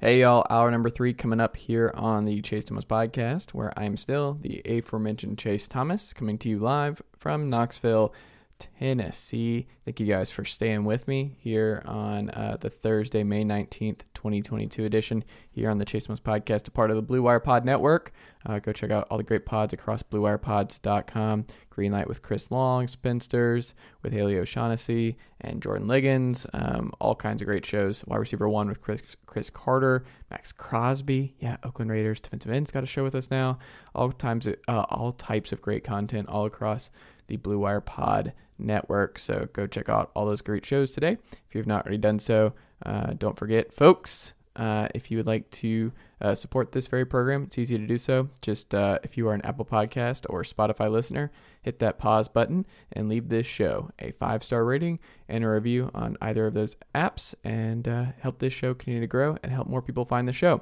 Hey, y'all, hour number three coming up here on the Chase Thomas podcast, where I'm still the aforementioned Chase Thomas coming to you live from Knoxville, Tennessee. Thank you guys for staying with me here on uh, the Thursday, May 19th, 2022 edition here on the Chase Thomas podcast, a part of the Blue Wire Pod Network. Uh, go check out all the great pods across bluewirepods.com. Greenlight with Chris Long, Spinsters with Haley O'Shaughnessy and Jordan Ligons. Um, all kinds of great shows. Wide receiver one with Chris, Cris Carter, Maxx Crosby. Yeah, Oakland Raiders defensive end's got a show with us now. All times, uh, all types of great content all across the Blue Wire Pod Network. So go check out all those great shows today. If you have not already done so, uh, don't forget, folks. Uh, if you would like to uh, support this very program, it's easy to do so. Just uh, if you are an Apple Podcast or Spotify listener, hit that pause button and leave this show a five star rating and a review on either of those apps and uh, help this show continue to grow and help more people find the show.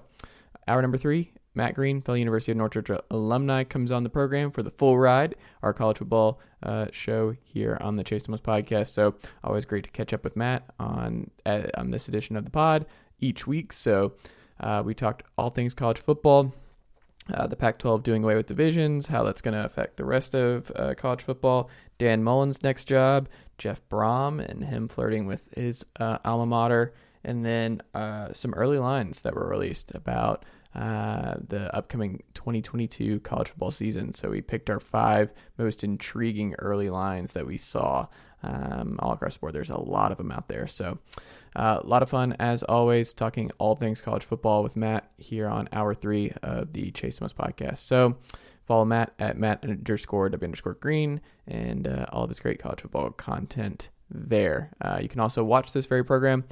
Hour number three, Matt Green, Fellow University of North Georgia alumni, comes on the program for the full ride, our college football uh, show here on the Chase Thomas podcast. So always great to catch up with Matt on uh, on this edition of the pod each week. So uh, we talked all things college football, uh, the Pac 12 doing away with divisions, how that's going to affect the rest of uh, college football, Dan Mullen's next job, Jeff Brohm, and him flirting with his uh, alma mater, and then some early lines that were released about. Uh, the upcoming 2022 college football season. So we picked our five most intriguing early lines that we saw um, all across the board. There's a lot of them out there. So uh, a lot of fun, as always, talking all things college football with Matt here on hour three of the Chase Thomas podcast. So follow Matt at Matt underscore W underscore green and uh, all of his great college football content there. Uh, you can also watch this very program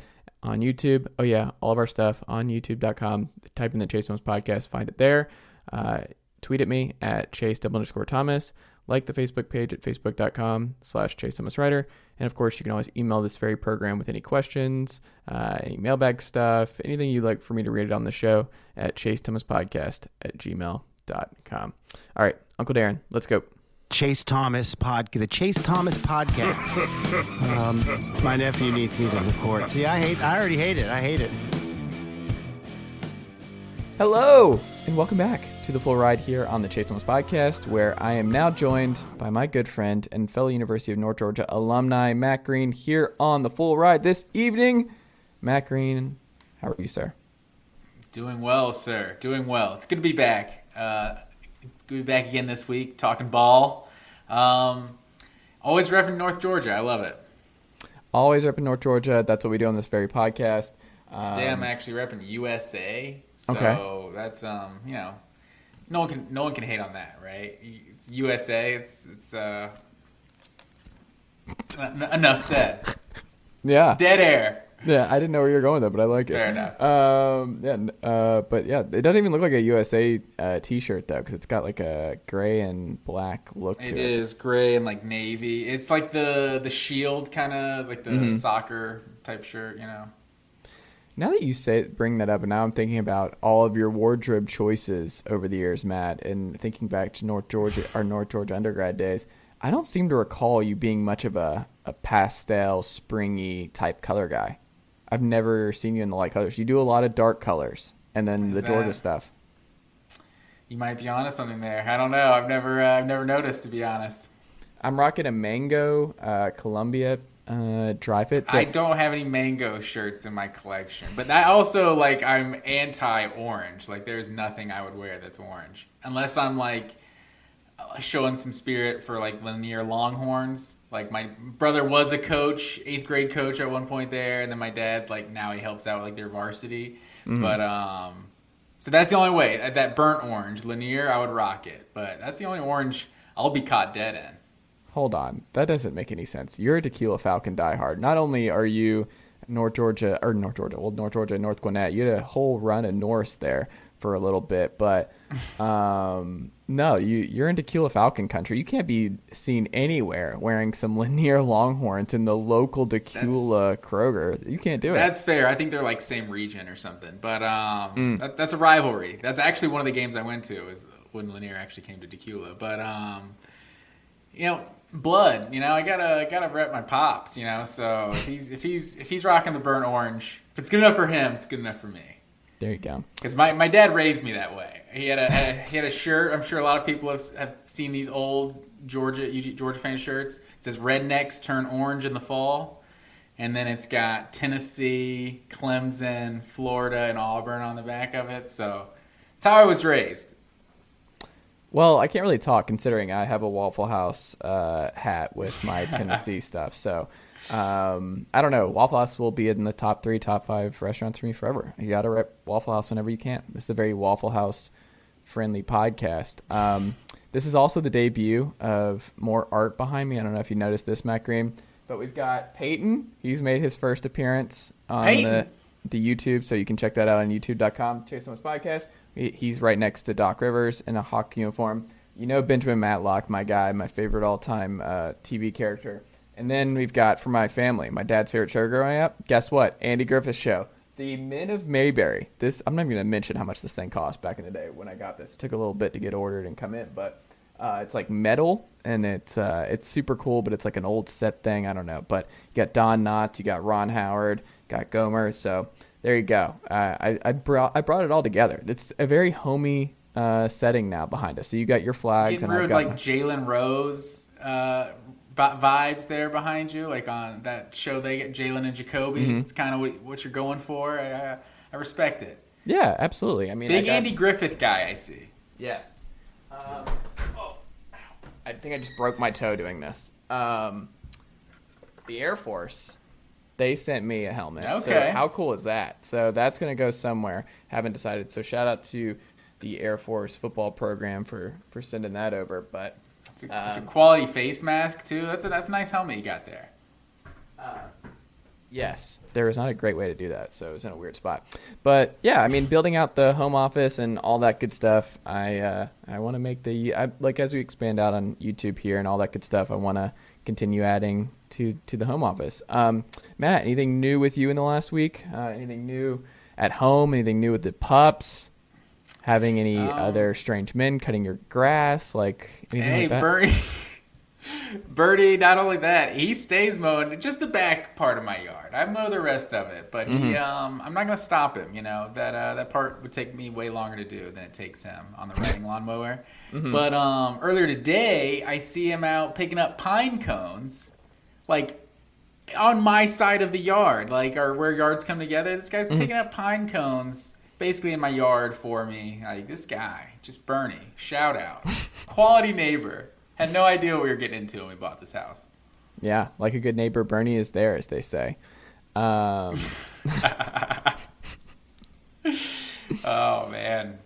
on YouTube. Oh, yeah, all of our stuff on youtube.com. Type in the Chase Thomas podcast, find it there. Uh, tweet at me at Chase double underscore Thomas. Like the Facebook page at facebook.com slash Chase Thomas Writer. And of course, you can always email this very program with any questions, uh, any mailbag stuff, anything you'd like for me to read it on the show at Chase Thomas Podcast at gmail.com. All right, Uncle Darren, let's go. Chase Thomas pod, the Chase Thomas podcast. um, my nephew needs me to record. See, I hate. I already hate it. I hate it. Hello, and welcome back to the full ride here on the Chase Thomas podcast, where I am now joined by my good friend and fellow University of North Georgia alumni, Matt Green, here on the full ride this evening. Matt Green, how are you, sir? Doing well, sir. Doing well. It's good to be back. Uh, good to be back again this week, talking ball. Um, always repping North Georgia. I love it. Always repping North Georgia. That's what we do on this very podcast. Today Um, I'm actually repping USA. So Okay. that's um, you know, no one can no one can hate on that, right? It's USA. It's it's uh, enough said. yeah, Dead air. yeah. I didn't know where you were going with that, but I like it. Fair enough. Um, yeah, uh, but yeah, it doesn't even look like a USA uh, T-shirt though, because it's got like a gray and black look to It it. is gray and like navy. It's like the the shield kind of like the Mm-hmm. soccer type shirt, you know. Now that you say bring that up, and now I'm thinking about all of your wardrobe choices over the years, Matt, and thinking back to North Georgia, our North Georgia undergrad days. I don't seem to recall you being much of a, a pastel, springy type color guy. I've never seen you in the light colors. You do a lot of dark colors, and then Is the Georgia stuff. You might be onto something there. I don't know. I've never uh, I've never noticed to be honest. I'm rocking a mango uh, Columbia uh, dry fit. I don't have any mango shirts in my collection, but I also like I'm anti-orange. Like there's nothing I would wear that's orange unless I'm like showing some spirit for like Lanier Longhorns. Like my brother was a coach, eighth grade coach at one point there, and then my dad like now he helps out with like their varsity. But um, so that's the only way Uh, that burnt orange Lanier I would rock it. But that's the only orange I'll be caught dead in. Hold on, that doesn't make any sense. You're a Dacula Falcon diehard. Not only are you North Georgia or North Georgia, well, North Georgia, North Gwinnett. You had a whole run of Norse there for a little bit, but um, no, you you're in Dacula Falcon country. You can't be seen anywhere wearing some Lanier Longhorns in the local Dacula Kroger. You can't do it. That's fair. I think they're like same region or something. But um, Mm. that, that's a rivalry. That's actually one of the games I went to is when Lanier actually came to Dacula. But um, you know, blood. You know, I gotta gotta rep my pops. You know, so if he's if he's if he's rocking the burnt orange, if it's good enough for him, it's good enough for me. There you go. Because my, my dad raised me that way. He had a, a he had a shirt. I'm sure a lot of people have, have seen these old Georgia Georgia fan shirts. It says "Rednecks turn orange in the fall," and then it's got Tennessee, Clemson, Florida, and Auburn on the back of it. So that's how I was raised. Well, I can't really talk considering I have a Waffle House uh, hat with my Tennessee stuff. So um, I don't know. Waffle House will be in the top three, top five restaurants for me forever. You got to rep Waffle House whenever you can. This is a very Waffle House friendly podcast. Um, this is also the debut of more art behind me. I don't know if you noticed this, Matt Green, but we've got Peyton. He's made his first appearance on the, the YouTube, so you can check that out on youtube.com. Chase Thomas Podcast. He's right next to Doc Rivers in a Hawk uniform. You know Benjamin Matlock, my guy, my favorite all-time uh, TV character. And then we've got for my family, my dad's favorite show growing up. Guess what? Andy Griffith Show. The Men of Mayberry. This I'm not even gonna mention how much this thing cost back in the day when I got this. It took a little bit to get ordered and come in, but uh, it's like metal and it's uh, it's super cool, but it's like an old set thing. I don't know, but you got Don Knotts, you got Ron Howard, got Gomer. So there you go. Uh, I I brought I brought it all together. It's a very homey uh, setting now behind us. So you got your flags Getting and rid like Jalen Rose uh, vibes there behind you, like on that show they get Jalen and Jacoby. Mm-hmm. It's kind of what, what, you're going for. I, I, respect it. Yeah, absolutely. I mean, big I got... Andy Griffith guy. I see. Yes. Um, oh, I think I just broke my toe doing this. Um, the Air Force they sent me a helmet. Okay. So how cool is that? So that's going to go somewhere. Haven't decided. So shout out to the Air Force football program for for sending that over. But it's a, um, it's a quality face mask too. That's a that's a nice helmet you got there. Uh, yes, was not a great way to do that, so it was in a weird spot. But yeah, I mean, building out the home office and all that good stuff. I uh, I want to make the I, like as we expand out on YouTube here and all that good stuff. I want to continue adding to to the home office. Um, Matt, anything new with you in the last week? Uh, anything new at home? Anything new with the pups? Having any um, other strange men cutting your grass? Like anything hey, like that? Birdie. Birdie, not only that, he stays mowing just the back part of my yard. I mow the rest of it, but mm-hmm. he, um, I'm not gonna stop him. You know that uh, that part would take me way longer to do than it takes him on the riding lawnmower. Mm-hmm. But um, earlier today, I see him out picking up pine cones like on my side of the yard, like or where yards come together. This guy's mm-hmm. picking up pine cones basically in my yard for me. Like this guy, just Bernie, shout out, quality neighbor. Had no idea what we were getting into when we bought this house. Yeah, like a good neighbor, Bernie is there, as they say. Um... oh man,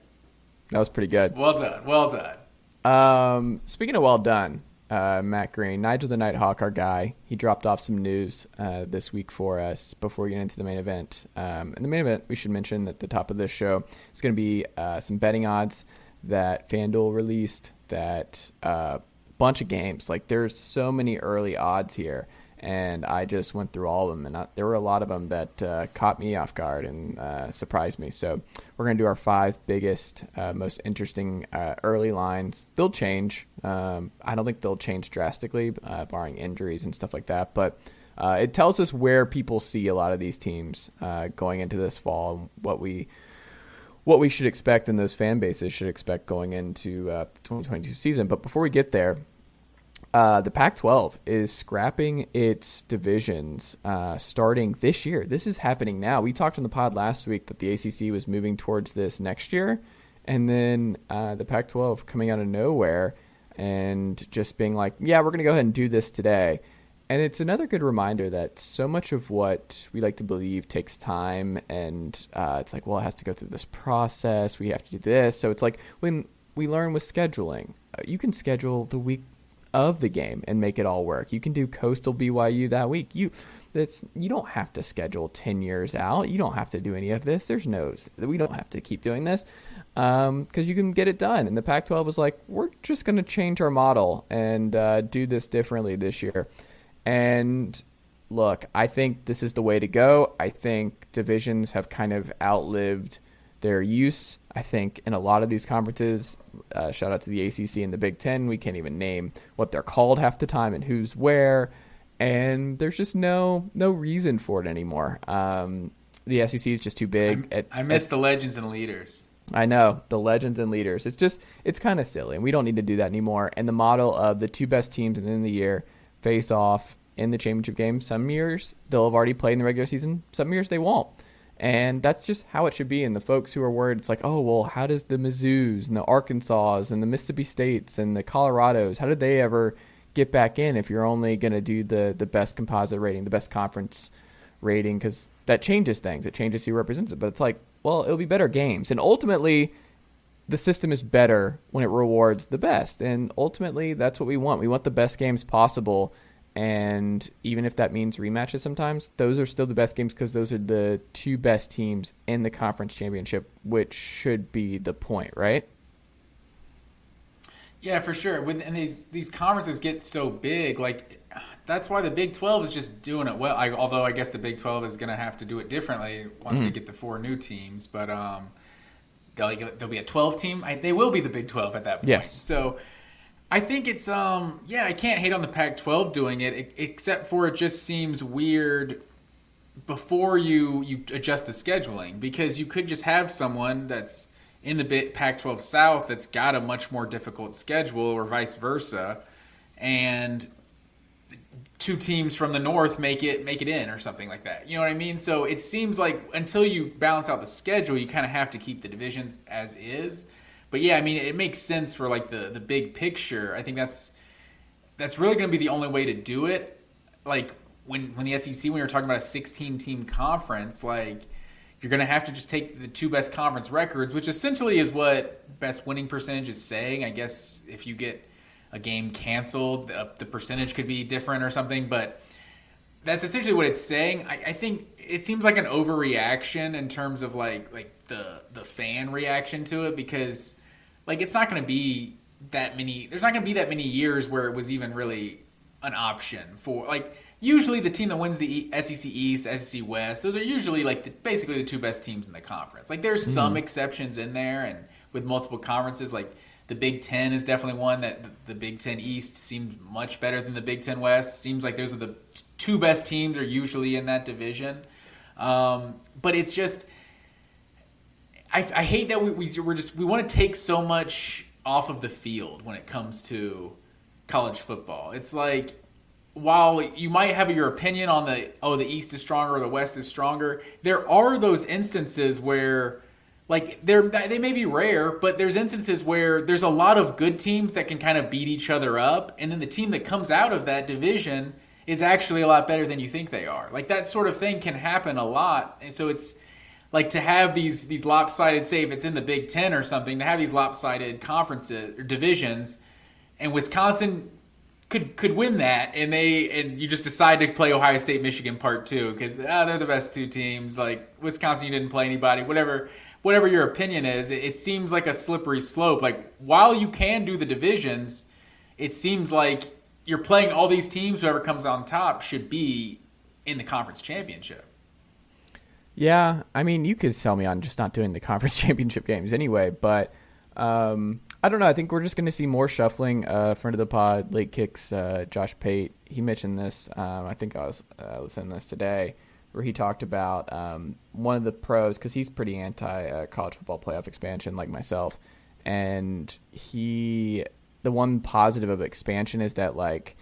that was pretty good. Well done, well done. Um, speaking of well done, uh, Matt Green, Nigel the Nighthawk, our guy, he dropped off some news uh, this week for us before we get into the main event. Um, and the main event, we should mention at the top of this show, is going to be uh, some betting odds that FanDuel released. That uh, bunch of games, like there's so many early odds here and I just went through all of them, and I, there were a lot of them that uh, caught me off guard and uh, surprised me. So we're going to do our five biggest, uh, most interesting uh, early lines. They'll change. Um, I don't think they'll change drastically, uh, barring injuries and stuff like that. But uh, it tells us where people see a lot of these teams going into this fall, and what we what we should expect, and those fan bases should expect going into the 2022 season. But before we get there uh, the Pac 12 is scrapping its divisions uh, starting this year. This is happening now. We talked in the pod last week that the ACC was moving towards this next year. And then uh, the Pac 12 coming out of nowhere and just being like, yeah, we're going to go ahead and do this today. And it's another good reminder that so much of what we like to believe takes time. And uh, it's like, well, it has to go through this process. We have to do this. So it's like when we learn with scheduling, uh, you can schedule the week of the game and make it all work. You can do Coastal BYU that week. You that's you don't have to schedule 10 years out. You don't have to do any of this. There's no we don't have to keep doing this because um, you can get it done. And the Pac-12 was like, we're just going to change our model and uh, do this differently this year. And look, I think this is the way to go. I think divisions have kind of outlived their use. I think in a lot of these conferences, uh, shout out to the ACC and the Big Ten, we can't even name what they're called half the time and who's where, and there's just no no reason for it anymore. Um, the SEC is just too big. I, at, I miss at, the legends and leaders. I know the legends and leaders. It's just it's kind of silly, and we don't need to do that anymore. And the model of the two best teams at the end of the year face off in the championship game. Some years they'll have already played in the regular season. Some years they won't. And that's just how it should be. And the folks who are worried, it's like, oh, well, how does the Mizzou's and the Arkansas and the Mississippi States and the Colorados, how did they ever get back in if you're only going to do the, the best composite rating, the best conference rating? Because that changes things. It changes who represents it. But it's like, well, it'll be better games. And ultimately, the system is better when it rewards the best. And ultimately, that's what we want. We want the best games possible and even if that means rematches sometimes, those are still the best games because those are the two best teams in the conference championship, which should be the point, right? Yeah, for sure. With and these these conferences get so big, like that's why the Big Twelve is just doing it well. I, although I guess the Big Twelve is going to have to do it differently once mm-hmm. they get the four new teams, but um, they'll there'll be a twelve team. I, they will be the Big Twelve at that point. Yes. So I think it's um yeah I can't hate on the Pac-12 doing it except for it just seems weird before you you adjust the scheduling because you could just have someone that's in the bit Pac-12 South that's got a much more difficult schedule or vice versa and two teams from the north make it make it in or something like that. You know what I mean? So it seems like until you balance out the schedule, you kind of have to keep the divisions as is but yeah, I mean, it makes sense for like the the big picture. I think that's that's really going to be the only way to do it. Like when when the SEC, when you're talking about a 16 team conference, like you're going to have to just take the two best conference records, which essentially is what best winning percentage is saying. I guess if you get a game canceled, the, the percentage could be different or something, but that's essentially what it's saying. I, I think it seems like an overreaction in terms of like like the the fan reaction to it because like it's not going to be that many. There's not going to be that many years where it was even really an option for like usually the team that wins the SEC East, SEC West, those are usually like the, basically the two best teams in the conference. Like there's mm-hmm. some exceptions in there, and with multiple conferences, like the Big Ten is definitely one that the Big Ten East seems much better than the Big Ten West. Seems like those are the two best teams are usually in that division. Um, but it's just I, I hate that we, we we're just we want to take so much off of the field when it comes to college football. It's like while you might have your opinion on the oh the East is stronger or the West is stronger, there are those instances where like they're they may be rare, but there's instances where there's a lot of good teams that can kind of beat each other up, and then the team that comes out of that division is actually a lot better than you think they are. Like that sort of thing can happen a lot, and so it's like to have these these lopsided say if it's in the Big Ten or something to have these lopsided conferences or divisions, and Wisconsin could could win that, and they and you just decide to play Ohio State Michigan part two because ah, they're the best two teams. Like Wisconsin, you didn't play anybody. Whatever whatever your opinion is, it, it seems like a slippery slope. Like while you can do the divisions, it seems like you're playing all these teams. Whoever comes on top should be in the conference championship. Yeah, I mean, you could sell me on just not doing the conference championship games anyway, but um, I don't know. I think we're just going to see more shuffling. Uh, friend of the pod, late kicks, uh, Josh Pate. He mentioned this. Um, I think I was uh, listening to this today, where he talked about um, one of the pros because he's pretty anti uh, college football playoff expansion, like myself, and he the one positive of expansion is that like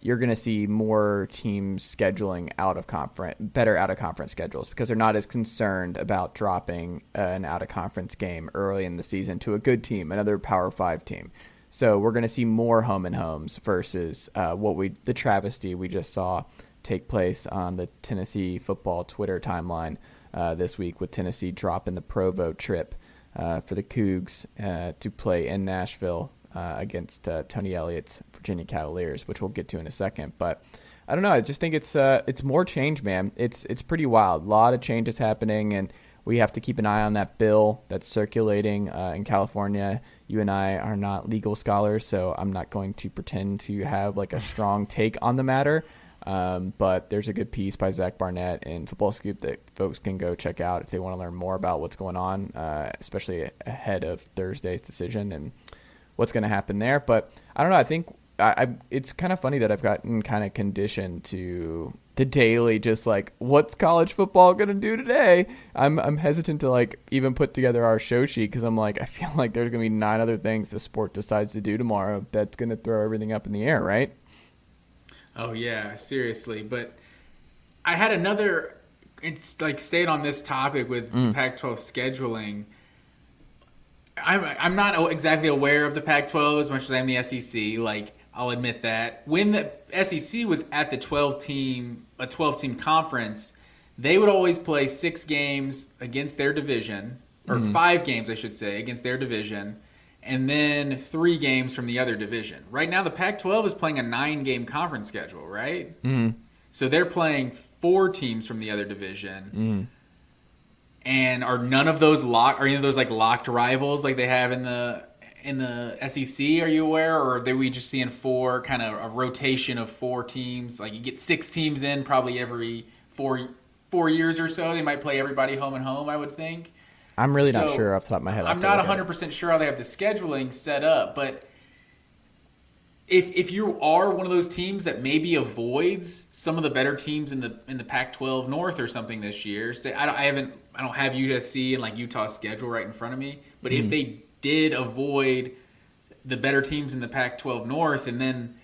you're going to see more teams scheduling out of conference, better out of conference schedules because they're not as concerned about dropping an out of conference game early in the season to a good team, another Power Five team. So we're going to see more home and homes versus uh, what we the travesty we just saw take place on the Tennessee football Twitter timeline uh, this week with Tennessee dropping the Provo trip uh, for the Cougs uh, to play in Nashville uh, against uh, Tony Elliott's Virginia Cavaliers, which we'll get to in a second. But I don't know. I just think it's uh, it's more change, man. It's it's pretty wild. A lot of changes happening, and we have to keep an eye on that bill that's circulating uh, in California. You and I are not legal scholars, so I'm not going to pretend to have like a strong take on the matter. Um, but there's a good piece by Zach Barnett in Football Scoop that folks can go check out if they want to learn more about what's going on, uh, especially ahead of Thursday's decision and what's going to happen there. But I don't know. I think I, I it's kind of funny that I've gotten kind of conditioned to the daily just like what's college football going to do today i'm i'm hesitant to like even put together our show sheet cuz i'm like i feel like there's going to be nine other things the sport decides to do tomorrow that's going to throw everything up in the air right oh yeah seriously but i had another it's like stayed on this topic with mm. pac-12 scheduling I'm I'm not exactly aware of the Pac-12 as much as I'm the SEC. Like I'll admit that when the SEC was at the 12 team a 12 team conference, they would always play six games against their division or mm-hmm. five games I should say against their division and then three games from the other division. Right now the Pac-12 is playing a 9 game conference schedule, right? Mm-hmm. So they're playing four teams from the other division. Mm-hmm and are none of those locked? Are any of those like locked rivals like they have in the in the SEC? Are you aware, or are we just seeing four kind of a rotation of four teams? Like you get six teams in probably every four four years or so. They might play everybody home and home. I would think. I'm really so, not sure off the top of my head. I'm not 100 percent sure how they have the scheduling set up, but if if you are one of those teams that maybe avoids some of the better teams in the in the Pac-12 North or something this year, say I, I haven't I don't have USC and like Utah's schedule right in front of me, but mm. if hmm. they did avoid the better teams in the Pac-12 North, and then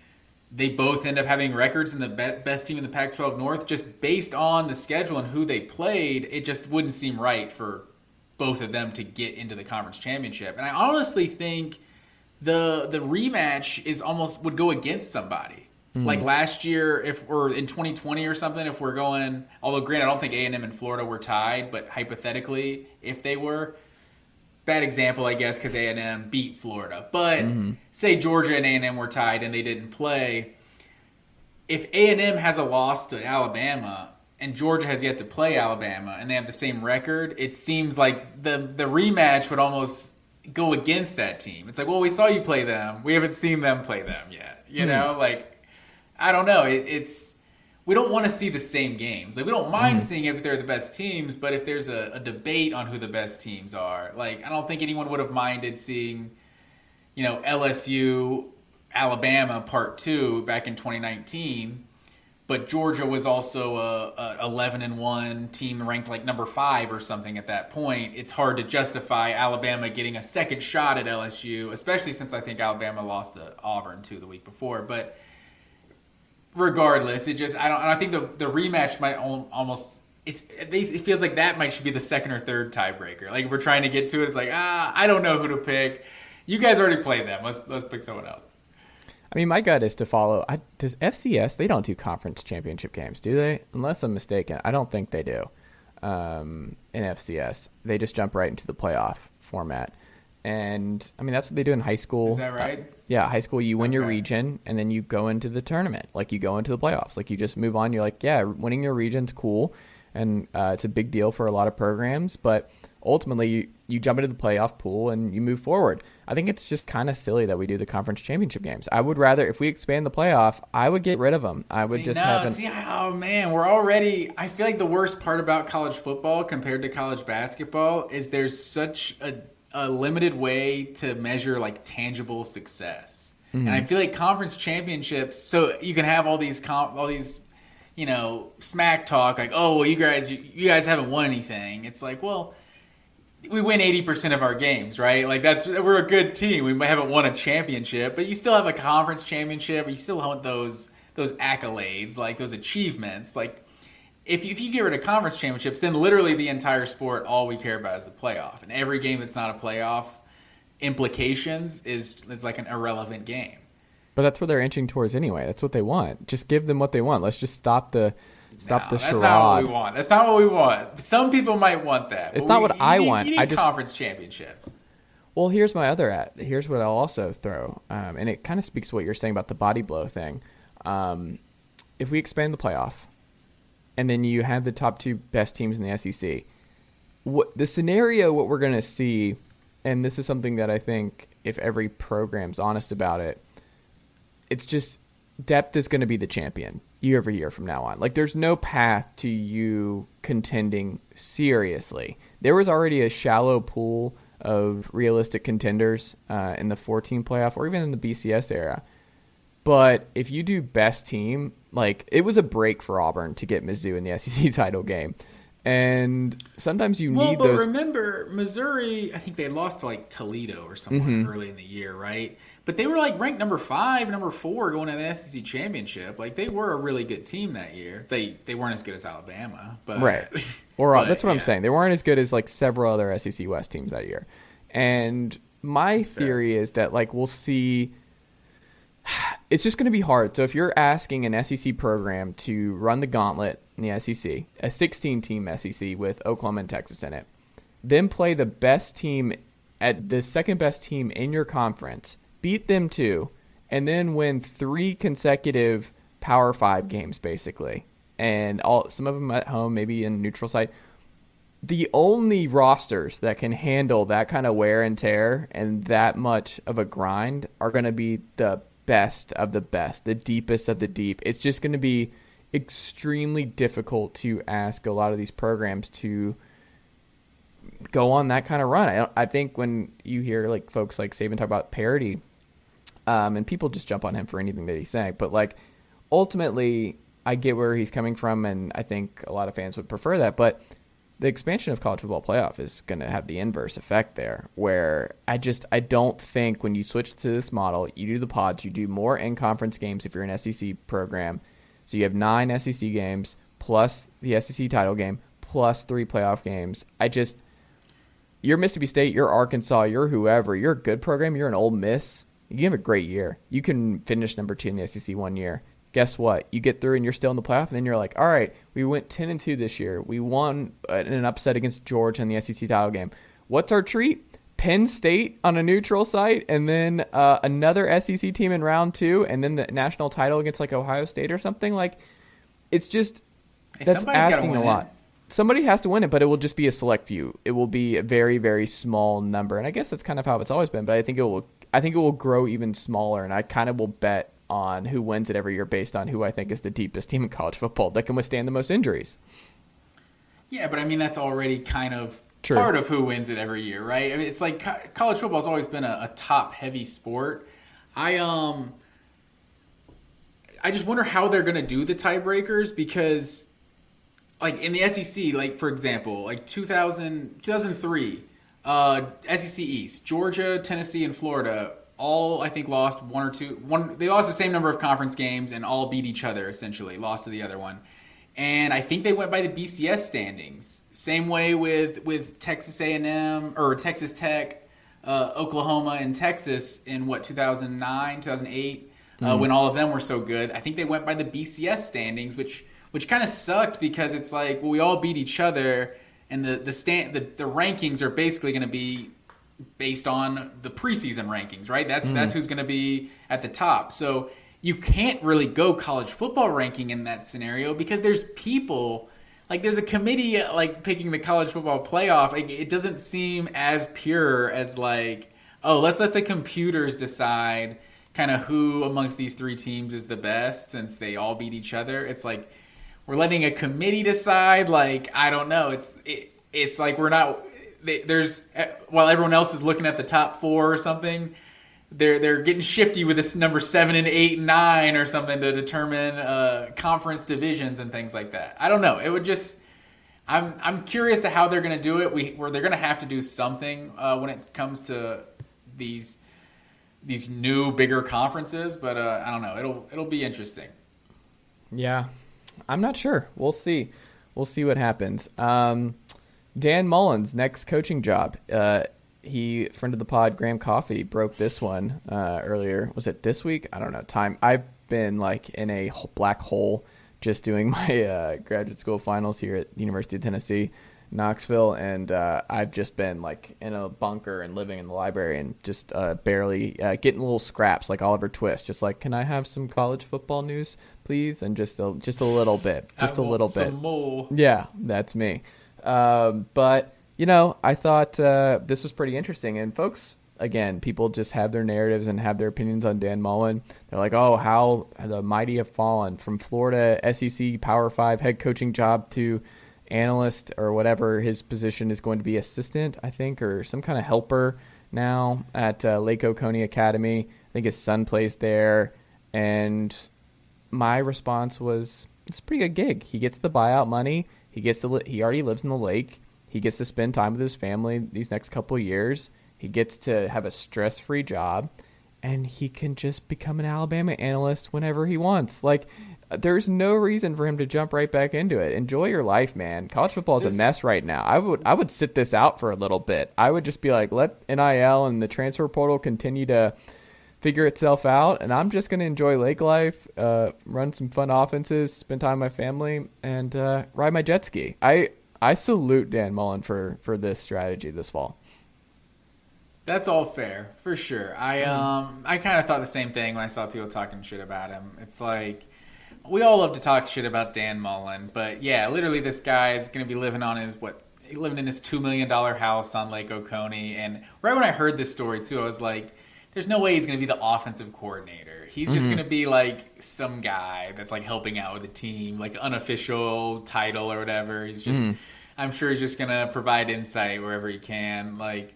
they both end up having records in the best team in the Pac-12 North, just based on the schedule and who they played, it just wouldn't seem right for both of them to get into the conference championship. And I honestly think the the rematch is almost would go against somebody. Mm. Like last year, if we're in 2020 or something, if we're going, although granted, I don't think A and M and Florida were tied, but hypothetically, if they were, bad example, I guess, because A and M beat Florida. But mm-hmm. say Georgia and A and M were tied and they didn't play. If A and M has a loss to Alabama and Georgia has yet to play Alabama and they have the same record, it seems like the the rematch would almost go against that team. It's like, well, we saw you play them. We haven't seen them play them yet. You mm. know, like I don't know. It, it's we don't want to see the same games. Like we don't mind mm. seeing if they're the best teams, but if there's a, a, debate on who the best teams are, like I don't think anyone would have minded seeing, you know, LSU, Alabama part two back in 2019. But Georgia was also a, a 11 and one team ranked like number five or something at that point. It's hard to justify Alabama getting a second shot at LSU, especially since I think Alabama lost to Auburn too the week before. But regardless, it just I don't. I think the the rematch might almost it's it feels like that might should be the second or third tiebreaker. Like if we're trying to get to it, it's like ah, I don't know who to pick. You guys already played them. Let's let's pick someone else. I mean, my gut is to follow. I, does FCS? They don't do conference championship games, do they? Unless I'm mistaken, I don't think they do. Um, in FCS, they just jump right into the playoff format. And I mean, that's what they do in high school. Is that right? Uh, yeah, high school, you win okay. your region and then you go into the tournament. Like you go into the playoffs. Like you just move on. You're like, yeah, winning your region's cool. And uh, it's a big deal for a lot of programs. But ultimately, you, you jump into the playoff pool and you move forward. I think it's just kind of silly that we do the conference championship games. I would rather, if we expand the playoff, I would get rid of them. I would see, just no, have. An... See, oh man, we're already. I feel like the worst part about college football compared to college basketball is there's such a a limited way to measure like tangible success. Mm-hmm. And I feel like conference championships, so you can have all these comp, all these, you know, smack talk like, oh, well, you guys, you, you guys haven't won anything. It's like, well, we win 80% of our games, right? Like that's we're a good team. We might haven't won a championship, but you still have a conference championship. You still want those those accolades, like those achievements. Like if you, if you get rid of conference championships, then literally the entire sport, all we care about is the playoff. And every game that's not a playoff implications is is like an irrelevant game. But that's what they're inching towards anyway. That's what they want. Just give them what they want. Let's just stop the stop no, the that's not what we want. That's not what we want. Some people might want that. It's not we, what I need, want. You need I just conference championships. Well, here's my other at. Here's what I'll also throw, um, and it kind of speaks to what you're saying about the body blow thing. Um, if we expand the playoff, and then you have the top two best teams in the SEC. What the scenario, what we're going to see, and this is something that I think if every program's honest about it, it's just depth is going to be the champion year over year from now on. Like there's no path to you contending seriously. There was already a shallow pool of realistic contenders uh, in the 14 playoff or even in the BCS era But if you do best team, like it was a break for Auburn to get Mizzou in the SEC title game. And sometimes you well, need but those. remember, Missouri, I think they lost to like Toledo or someone Mm-hmm. early in the year, right? But they were like ranked number five, number four going to the SEC championship. Like they were a really good team that year. They they weren't as good as Alabama, but Right. Or uh, but, that's what I'm saying. They weren't as good as like several other SEC West teams that year. And my theory is that like we'll see it's just going to be hard. So if you're asking an SEC program to run the gauntlet in the SEC, a 16 team SEC with Oklahoma and Texas in it, then play the best team at the second best team in your conference, beat them too, and then win three consecutive Power 5 games basically. And all some of them at home, maybe in neutral site the only rosters that can handle that kind of wear and tear and that much of a grind are going to be the best of the best, the deepest of the deep. It's just going to be extremely difficult to ask a lot of these programs to go on that kind of run. I, I think when you hear like folks like Saban talk about parity, um, and people just jump on him for anything that he's saying, but like ultimately, I get where he's coming from, and I think a lot of fans would prefer that, but the expansion of college football playoff is going to have the inverse effect there where i just i don't think when you switch to this model you do the pods you do more in conference games if you're an sec program. So you have nine sec games plus the sec title game plus three playoff games. I just you're mississippi state you're arkansas you're whoever you're a good program you're an old miss you have a great year. You can finish number two in the sec one year guess what? You get through and you're still in the playoff, and then you're like, all right, we went 10 and 2 this year. We won uh, in an upset against Georgia in the SEC title game. What's our treat? Penn State on a neutral site, and then uh, another SEC team in round two, and then the national title against like Ohio State or something. Like, it's just Hey, that's asking a it. lot. Somebody has to win it, but it will just be a select few. It will be a very, very small number, and I guess that's kind of how it's always been. But I think it will. I think it will grow even smaller, and I kind of will bet on who wins it every year based on who I think is the deepest team in college football that can withstand the most injuries. Yeah, but I mean that's already kind of True. part of who wins it every year, right? I mean, it's like co- college football's always been a, a top heavy sport. I um I just wonder how they're going to do the tiebreakers because like in the SEC, like for example, like 2000 2003 uh SEC East, Georgia, Tennessee and Florida all I think lost one or two one they lost the same number of conference games and all beat each other essentially, lost to the other one. And I think they went by the BCS standings. Same way with with Texas A&M or Texas Tech, uh, Oklahoma and Texas in what 2009, 2008 uh, when all of them were so good. I think they went by the BCS standings, which which kind of sucked because it's like well, we all beat each other, and the the stand the, the rankings are basically going to be based on the preseason rankings, right? That's that's mm-hmm. who's going to be at the top. So you can't really go college football ranking in that scenario because there's people like there's a committee like picking the college football playoff. Like, it doesn't seem as pure as like oh let's let the computers decide kind of who amongst these three teams is the best since they all beat each other. It's like we're letting a committee decide. Like I don't know. It's it, it's like we're not. They, there's while everyone else is looking at the top four or something. They're they're getting shifty with this number seven and eight and nine or something to determine uh, conference divisions and things like that. I don't know. It would just. I'm I'm curious to how they're going to do it. We where they're going to have to do something uh, when it comes to these these new bigger conferences. But uh, I don't know. It'll it'll be interesting. Yeah, I'm not sure. We'll see. We'll see what happens. Um, Dan Mullen's next coaching job. Uh, he friend of the pod Graham Coffee broke this one uh, earlier. Was it this week? I don't know. Time. I've been like in a black hole just doing my uh, graduate school finals here at University of Tennessee. Knoxville, and uh, I've just been like in a bunker and living in the library and just uh, barely uh, getting little scraps like Oliver Twist. Just like, can I have some college football news, please? And just a, just a little bit, just I a little bit. some more. Yeah, that's me. Um, but you know, I thought uh, this was pretty interesting. And folks, again, people just have their narratives and have their opinions on Dan Mullen. They're like, "Oh, how the mighty have fallen from Florida SEC Power Five head coaching job to analyst or whatever his position is going to be, assistant, I think, or some kind of helper now at uh, Lake Oconee Academy. I think his son plays there." And my response was, it's a pretty good gig. He gets the buyout money. He gets to li- he already lives in the lake. He gets to spend time with his family these next couple years. He gets to have a stress-free job and he can just become an Alabama analyst whenever he wants. Like there's no reason for him to jump right back into it. Enjoy your life, man. College football is This- a mess right now. I would I would sit this out for a little bit. I would just be like, let NIL and the transfer portal continue to figure itself out, and I'm just gonna enjoy lake life, uh, run some fun offenses, spend time with my family, and uh, ride my jet ski. I I salute Dan Mullen for for this strategy this fall. That's all fair, for sure. I um I kind of thought the same thing when I saw people talking shit about him. It's like we all love to talk shit about Dan Mullen, but yeah, literally this guy is going to be living on his what living in his 2 million dollar house on Lake Oconee and right when I heard this story too, I was like there's no way he's going to be the offensive coordinator. He's just mm-hmm. going to be like some guy that's like helping out with the team, like unofficial title or whatever. He's just mm-hmm. I'm sure he's just going to provide insight wherever he can like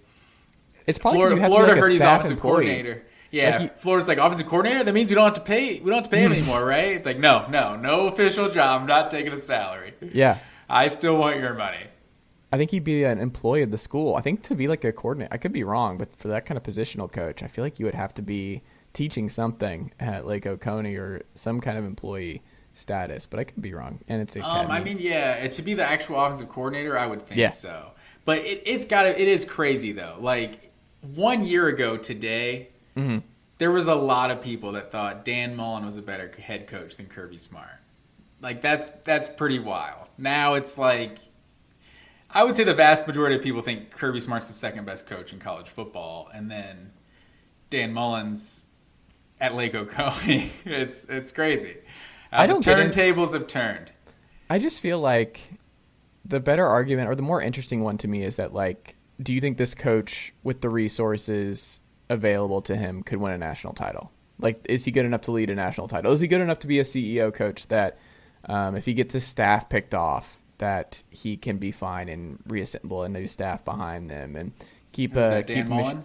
It's probably Florida, Florida like heard he's offensive employee. coordinator. Yeah, Like you- Florida's like offensive coordinator. That means we don't have to pay. We don't have to pay him mm-hmm. anymore, right? It's like no, no, no official job. I'm not taking a salary. Yeah. I still want your money. I think he'd be an employee of the school. I think to be like a coordinator, I could be wrong, but for that kind of positional coach, I feel like you would have to be teaching something at Lake Oconee or some kind of employee status. But I could be wrong, and it's Um. I mean, yeah, it should be the actual offensive coordinator. I would think Yeah. so. But it, it's got to. It is crazy though. Like one year ago today, Mm-hmm. there was a lot of people that thought Dan Mullen was a better head coach than Kirby Smart. Like that's that's pretty wild. Now it's like I would say the vast majority of people think Kirby Smart's the second best coach in college football, and then Dan Mullen's at Lake Oconee. it's it's crazy. Uh, I don't the get it. turntables have turned. I just feel like the better argument or the more interesting one to me is that like, do you think this coach with the resources available to him could win a national title? Like, is he good enough to lead a national title? Is he good enough to be a CEO coach that, um, if he gets his staff picked off, that he can be fine and reassemble a new staff behind them and keep Dan keep Mullen?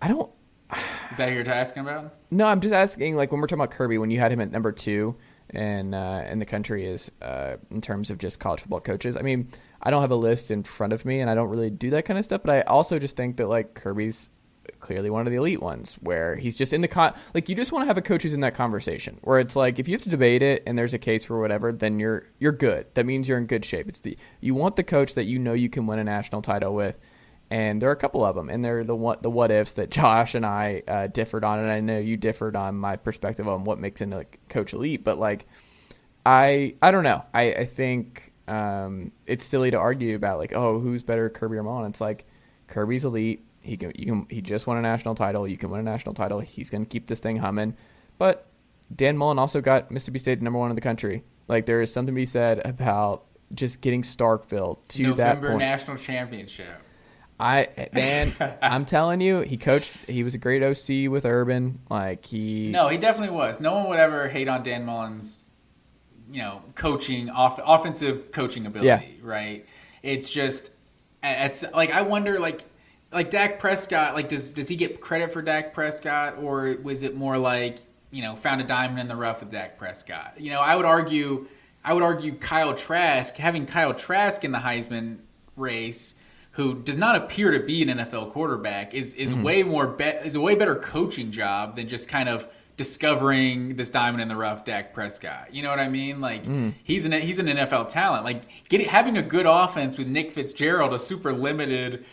I don't. Is that you're asking about? No, I'm just asking. Like when we're talking about Kirby, when you had him at number two in uh, in the country is uh, in terms of just college football coaches. I mean, I don't have a list in front of me, and I don't really do that kind of stuff. But I also just think that like Kirby's clearly one of the elite ones, where he's just in the con. Like you just want to have a coach who's in that conversation, where it's like if you have to debate it and there's a case for whatever, then you're you're good. That means you're in good shape. It's the you want the coach that you know you can win a national title with and there are a couple of them, and they're the what the what ifs that Josh and I uh, differed on, and I know you differed on my perspective on what makes like, coach elite, but like I I don't know, I I think um, it's silly to argue about like oh who's better Kirby or Mullen. It's like Kirby's elite. He can you can he just won a national title. You can win a national title. He's gonna keep this thing humming, but Dan Mullen also got Mississippi State number one in the country. Like there is something to be said about just getting Starkville to that November point. national championship. I man, I'm telling you, he coached. He was a great OC with Urban. Like he, No, he definitely was. No one would ever hate on Dan Mullen's, you know, coaching, off, offensive coaching ability, Yeah. right? It's just, it's like I wonder, like, like Dak Prescott, like does does he get credit for Dak Prescott, or was it more like you know found a diamond in the rough with Dak Prescott? You know, I would argue, I would argue Kyle Trask having Kyle Trask in the Heisman race who does not appear to be an NFL quarterback, is is mm-hmm. way more be- is a way better coaching job than just kind of discovering this diamond in the rough Dak Prescott. You know what I mean? Like mm. he's an he's an NFL talent. Like getting having a good offense with Nick Fitzgerald, a super limited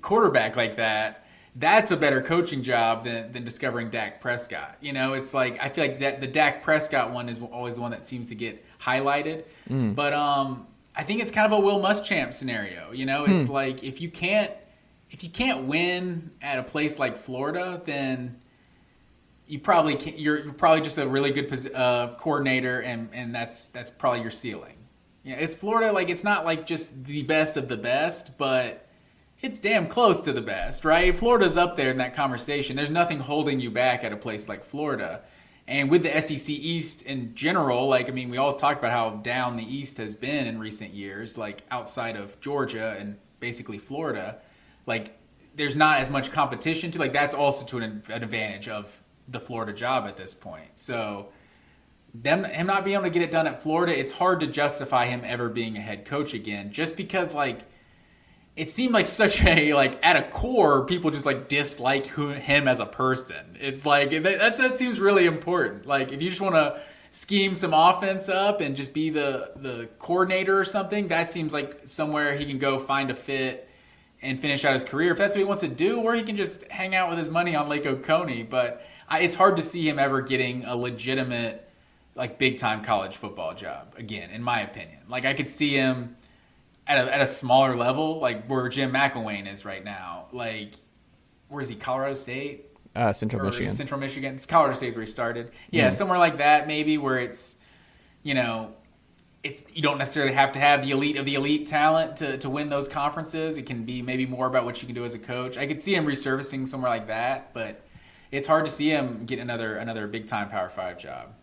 quarterback like that. That's a better coaching job than, than discovering Dak Prescott. You know, it's like I feel like that the Dak Prescott one is always the one that seems to get highlighted. But um, I think it's kind of a Will Muschamp scenario. You know, it's like if you can't if you can't win at a place like Florida, then you probably can, you're, you're probably just a really good uh, coordinator, and and that's that's probably your ceiling. Yeah, it's Florida. Like it's not like just the best of the best, but it's damn close to the best, right? Florida's up there in that conversation. There's nothing holding you back at a place like Florida. And with the SEC East in general, like I mean, we all talk about how down the East has been in recent years, like outside of Georgia and basically Florida, like there's not as much competition to like that's also to an, an advantage of the Florida job at this point. So them him not being able to get it done at Florida, it's hard to justify him ever being a head coach again. Just because like it seemed like such a like at a core people just like dislike who, him as a person. It's like that that seems really important. Like if you just want to scheme some offense up and just be the the coordinator or something, that seems like somewhere he can go find a fit and finish out his career. If that's what he wants to do, or he can just hang out with his money on Lake Oconee. But I, it's hard to see him ever getting a legitimate like big time college football job again, in my opinion. Like I could see him at a, at a smaller level, like where Jim McElwain is right now. Like where is he? Colorado State. Uh, Central or Michigan. Central Michigan. It's Colorado State where he started. Yeah, Mm. somewhere like that, maybe where it's, you know, it's you don't necessarily have to have the elite of the elite talent to, to win those conferences. It can be maybe more about what you can do as a coach. I could see him resurfacing somewhere like that, but it's hard to see him get another another big time Power Five job.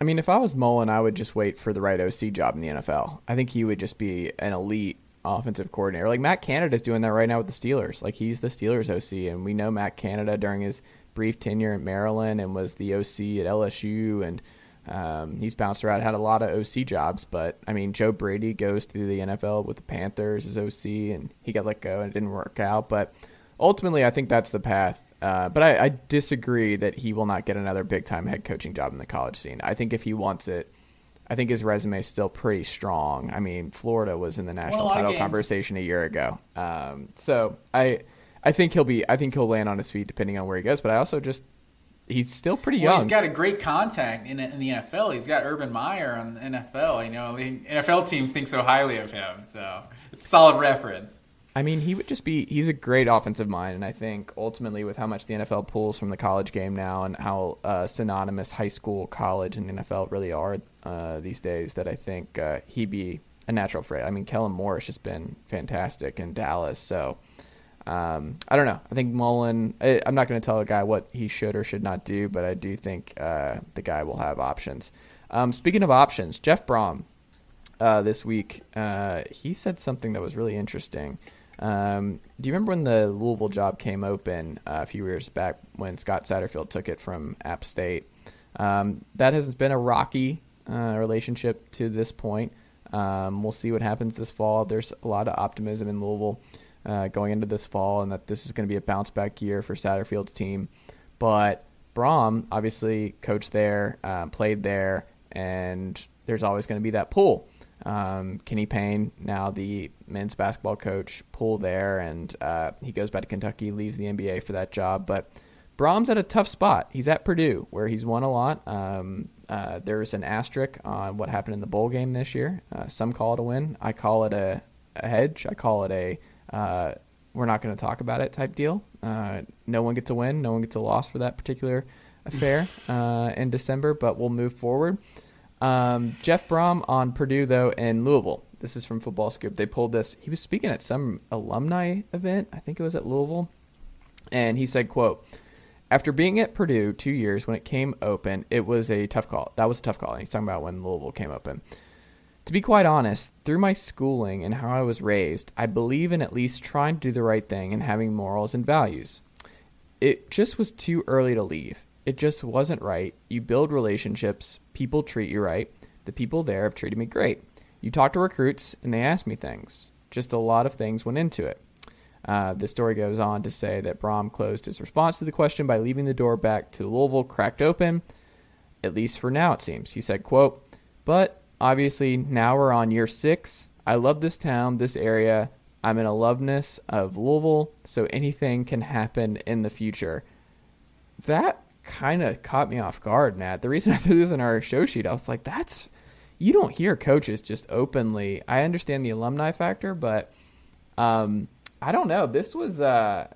I mean, if I was Mullen, I would just wait for the right OC job in the NFL. I think he would just be an elite offensive coordinator. Like Matt Canada's doing that right now with the Steelers. Like he's the Steelers OC, and we know Matt Canada during his brief tenure in Maryland and was the OC at LSU, and um, he's bounced around, had a lot of OC jobs. But I mean, Joe Brady goes through the NFL with the Panthers as OC, and he got let go and it didn't work out. But ultimately, I think that's the path. Uh, but I, I disagree that he will not get another big time head coaching job in the college scene. I think if he wants it, I think his resume is still pretty strong. I mean, Florida was in the national of title conversation a year ago. Um, so I, I think he'll be. I think he'll land on his feet depending on where he goes. But I also just he's still pretty Well, young. he's got a great contact in, in the NFL. He's got Urban Meyer on the NFL. You know, NFL teams think so highly of him, so it's a solid reference. I mean, he would just be. He's a great offensive mind, and I think ultimately, with how much the NFL pulls from the college game now, and how uh, synonymous high school, college, and NFL really are uh, these days, that I think uh, he'd be a natural fit. I mean, Kellen Moore has just been fantastic in Dallas, so um, I don't know. I think Mullen. I, I'm not going to tell a guy what he should or should not do, but I do think uh, the guy will have options. Um, speaking of options, Jeff Brohm uh, this week, uh, he said something that was really interesting. Um, do you remember when the Louisville job came open uh, a few years back when Scott Satterfield took it from App State? Um, that has been a rocky uh, relationship to this point. Um, we'll see what happens this fall. There's a lot of optimism in Louisville uh, going into this fall, and that this is going to be a bounce back year for Satterfield's team. But Brohm obviously coached there, uh, played there, and there's always going to be that pull. Um, Kenny Payne, now the men's basketball coach, pull there, and uh, he goes back to Kentucky, leaves the NBA for that job. But Brohm's at a tough spot. He's at Purdue, where he's won a lot. Um, uh, there's an asterisk on what happened in the bowl game this year. Uh, some call it a win. I call it a, a hedge. I call it a uh, we're not going to talk about it type deal. Uh, no one gets a win. No one gets a loss for that particular affair uh, in December, but we'll move forward. Um, Jeff Brohm on Purdue, though, and Louisville. This is from Football Scoop. They pulled this. He was speaking at some alumni event. I think it was at Louisville. And he said, quote, after being at Purdue two years when it came open, it was a tough call. That was a tough call. And he's talking about when Louisville came open. To be quite honest, through my schooling and how I was raised, I believe in at least trying to do the right thing and having morals and values. It just was too early to leave. It just wasn't right. You build relationships, people treat you right. The people there have treated me great. You talk to recruits, and they ask me things. Just a lot of things went into it. Uh, the story goes on to say that Brohm closed his response to the question by leaving the door back to Louisville cracked open, at least for now it seems. He said, quote, but obviously now we're on year six. I love this town, this area. I'm in a loveness of Louisville, so anything can happen in the future. That kind of caught me off guard, Matt. The reason I threw this in our show sheet, I was like, that's you don't hear coaches just openly. I understand the alumni factor, but um, I don't know. This was uh,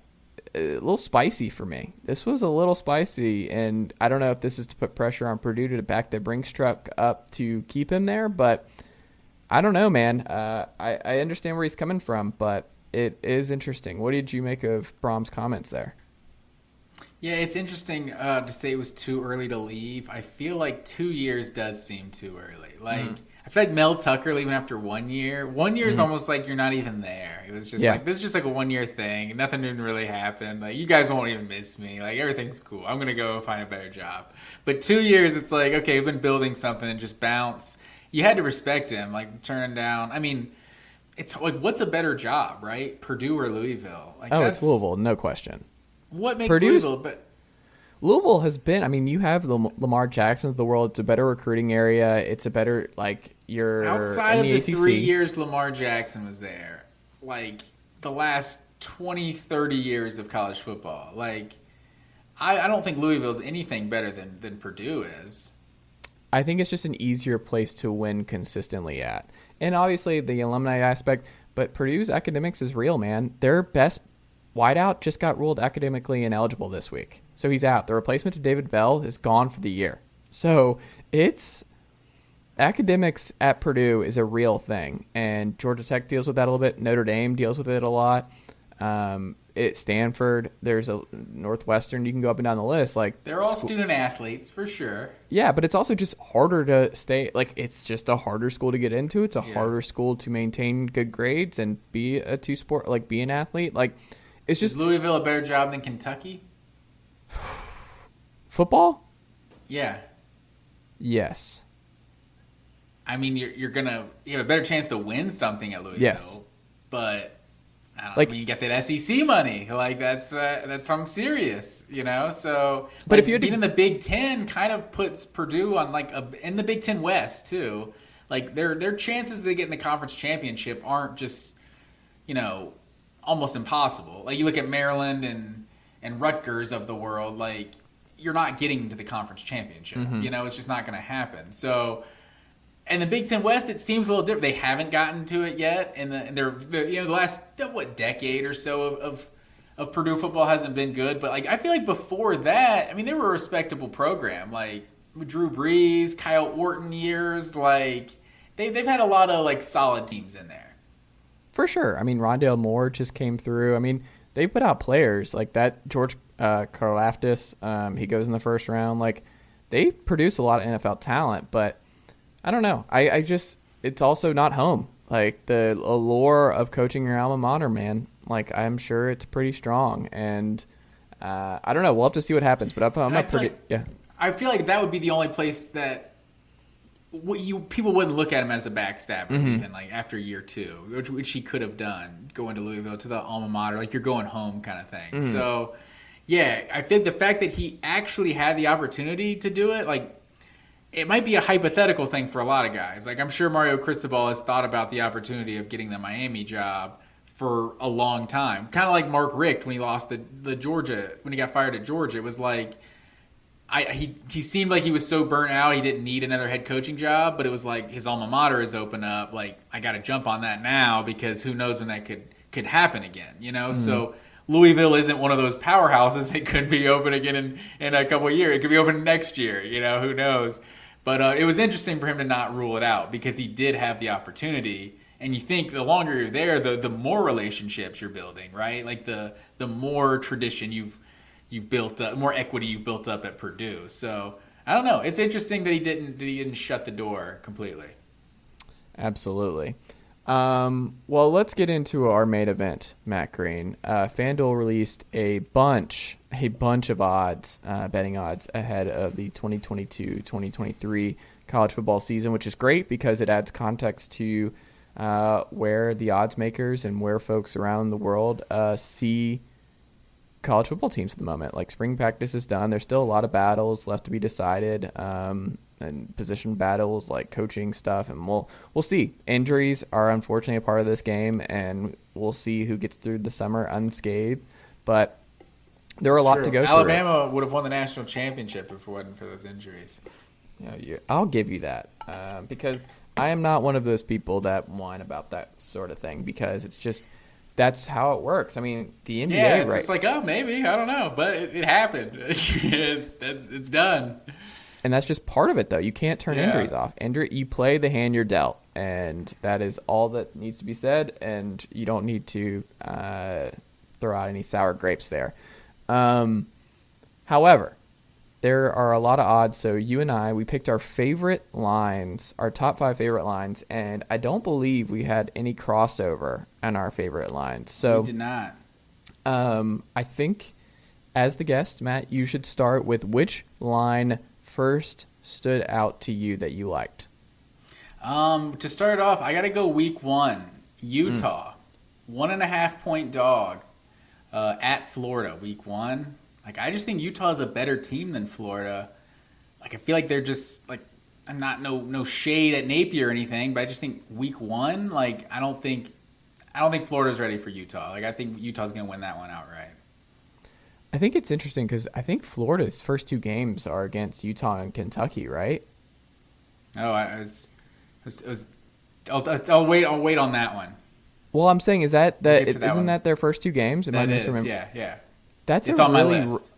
a little spicy for me. This was a little spicy, and I don't know if this is to put pressure on Purdue to back the Brinks truck up to keep him there, but I don't know, man. Uh, I, I understand where he's coming from, but it is interesting. What did you make of Brohm's comments there? Yeah, it's interesting uh, to say it was too early to leave. I feel like two years does seem too early. Like, I feel like Mel Tucker leaving after one year. One year is almost like you're not even there. It was just Yeah. like this is just like a one year thing. Nothing didn't really happen. Like you guys won't even miss me. Like everything's cool. I'm gonna go find a better job. But two years, it's like okay, we've been building something and just bounce. You had to respect him. Like turning down. I mean, it's like what's a better job, right? Purdue or Louisville? Like Oh, it's Louisville, no question. What makes Purdue's- Louisville? But Louisville has been. I mean, you have the Lamar Jackson of the world. It's a better recruiting area. It's a better like you're outside of the, the three years Lamar Jackson was there, like the last 20, 30 years of college football, like I, I don't think Louisville's anything better than, than Purdue is. I think it's just an easier place to win consistently at. And obviously the alumni aspect, but Purdue's academics is real, man. Their best wideout just got ruled academically ineligible this week. So he's out. The replacement to David Bell is gone for the year. So it's academics at Purdue is a real thing. And Georgia Tech deals with that a little bit. Notre Dame deals with it a lot. Um, at Stanford, there's a Northwestern. You can go up and down the list. Like They're all student athletes for sure. yeah, but it's also just harder to stay. Like, it's just a harder school to get into. It's a Yeah. harder school to maintain good grades and be a two sport, like, be an athlete. Like, it's Is Louisville a better job than Kentucky? football. Yeah. Yes, I mean, you're, you're gonna you have a better chance to win something at Louisville. Yes. but I don't Like- I mean, you get that SEC money. Like that's uh, that's something serious, you know. So, But like, if you had to- being in the Big Ten, kind of puts Purdue on like a in the Big Ten West too. Like their their chances they get in the conference championship aren't just you know almost impossible. Like you look at Maryland and and Rutgers of the world, like you're not getting to the conference championship. Mm-hmm. You know, it's just not going to happen. So and the Big Ten West, it seems a little different. They haven't gotten to it yet, and the and you know the last what decade or so of, of of Purdue football hasn't been good. But like I feel like before that, I mean they were a respectable program. Like Drew Brees, Kyle Orton years, like they they've had a lot of like solid teams in there. For sure. I mean, Rondale Moore just came through. I mean, they put out players like that. George uh, Karlaftis, um, he goes in the first round. Like, they produce a lot of NFL talent, but I don't know. I, I just it's also not home. Like the allure of coaching your alma mater, man. Like I'm sure it's pretty strong, and uh, I don't know. We'll have to see what happens. But I'm, I'm not pretty. like- yeah, I feel like that would be the only place that you people wouldn't look at him as a backstabber mm-hmm. even like after year two, which, which he could have done going to Louisville to the alma mater, like you're going home kind of thing. Mm. So, yeah, I think the fact that he actually had the opportunity to do it, like it might be a hypothetical thing for a lot of guys. Like I'm sure Mario Cristobal has thought about the opportunity of getting the Miami job for a long time. Kind of like Mark Richt when he lost the the Georgia when he got fired at Georgia. It was like I he he seemed like he was so burnt out he didn't need another head coaching job, but it was like his alma mater is open up. Like I got to jump on that now because who knows when that could could happen again. You know, so. Louisville isn't one of those powerhouses. It could be open again in, in a couple of years. It could be open next year. You know, who knows? But uh, it was interesting for him to not rule it out because he did have the opportunity. And you think the longer you're there, the the more relationships you're building, right? Like the the more tradition you've you've built up, more equity you've built up at Purdue. So I don't know. It's interesting that he didn't that he didn't shut the door completely. Absolutely. Um, well, let's get into our main event, Matt Green. Uh, FanDuel released a bunch, a bunch of odds, uh, betting odds ahead of the 2022-2023 college football season, which is great because it adds context to uh, where the odds makers and where folks around the world uh, see college football teams at the moment. Like spring practice is done. There's still a lot of battles left to be decided, um, and position battles like coaching stuff. And we'll we'll see. Injuries are unfortunately a part of this game, and we'll see who gets through the summer unscathed. But there are a lot to go through. Alabama would have won the national championship if it wasn't for those injuries. Yeah, you, I'll give you that uh, because I am not one of those people that whine about that sort of thing because it's just that's how it works. I mean, the NBA, Yeah, it's right? just like oh maybe I don't know, but it, it happened. it's that's it's done. and that's just part of it though you can't turn Yeah. injuries off injury you play the hand you're dealt and that is all that needs to be said and you don't need to uh, throw out any sour grapes there um, however there are a lot of odds. So you and I, we picked our favorite lines, our top five favorite lines, and I don't believe we had any crossover on our favorite lines. So we did not. Um, I think, as the guest, Matt, you should start with which line first stood out to you that you liked. Um, to start off, I got to go week one. Utah, mm. one and a half point dog uh, at Florida, week one. Like, I just think Utah is a better team than Florida. Like, I feel like they're just like I'm not no no shade at Napier or anything, but I just think week one, like, I don't think I don't think Florida's ready for Utah. Like, I think Utah's going to win that one outright. I think it's interesting because I think Florida's first two games are against Utah and Kentucky, right? Oh, I was, I was, I was I'll, I'll, wait. I'll wait on that one. Well, I'm saying is that that, that isn't one. that their first two games? Am that I misremembering? Yeah, yeah. That's it's a on really, my list.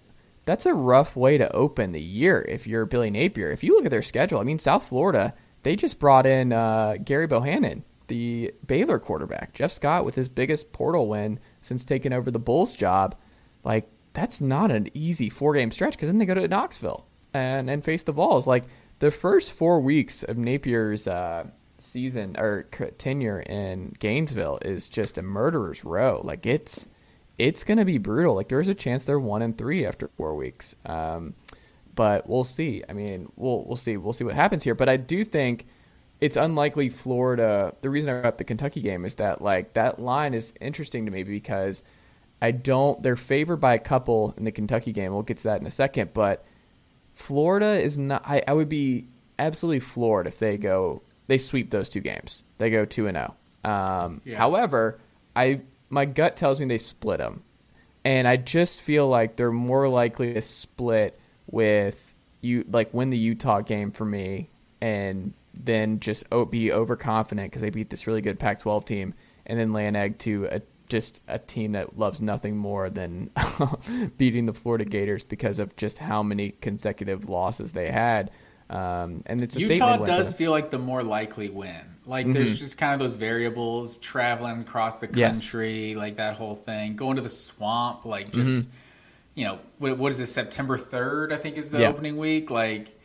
That's a rough way to open the year if you're Billy Napier. If you look at their schedule, I mean, South Florida, they just brought in uh, Gerry Bohanon, the Baylor quarterback. Jeff Scott with his biggest portal win since taking over the Bulls job. Like that's not an easy four game stretch because then they go to Knoxville and and face the Vols. Like the first four weeks of Napier's uh, season or tenure in Gainesville is just a murderer's row. Like it's it's going to be brutal. Like there's a chance they're one and three after four weeks. Um, but we'll see. I mean, we'll we'll see. We'll see what happens here. But I do think it's unlikely Florida. The reason I brought up the Kentucky game is that like that line is interesting to me because I don't. They're favored by a couple in the Kentucky game. We'll get to that in a second. But Florida is not. I, I would be absolutely floored if they go. They sweep those two games. They go two and zero. Oh. Um. However, I my gut tells me they split them, and I just feel like they're more likely to split with you like win the Utah game for me, and then just be overconfident because they beat this really good Pac-12 team, and then lay an egg to a just a team that loves nothing more than beating the Florida Gators because of just how many consecutive losses they had. Um, and it's Utah does feel like the more likely win. Like mm-hmm. there's just kind of those variables traveling across the country, yes. like that whole thing, going to the swamp, like just mm-hmm. you know what, what is this September third? I think is the yeah. opening week. Like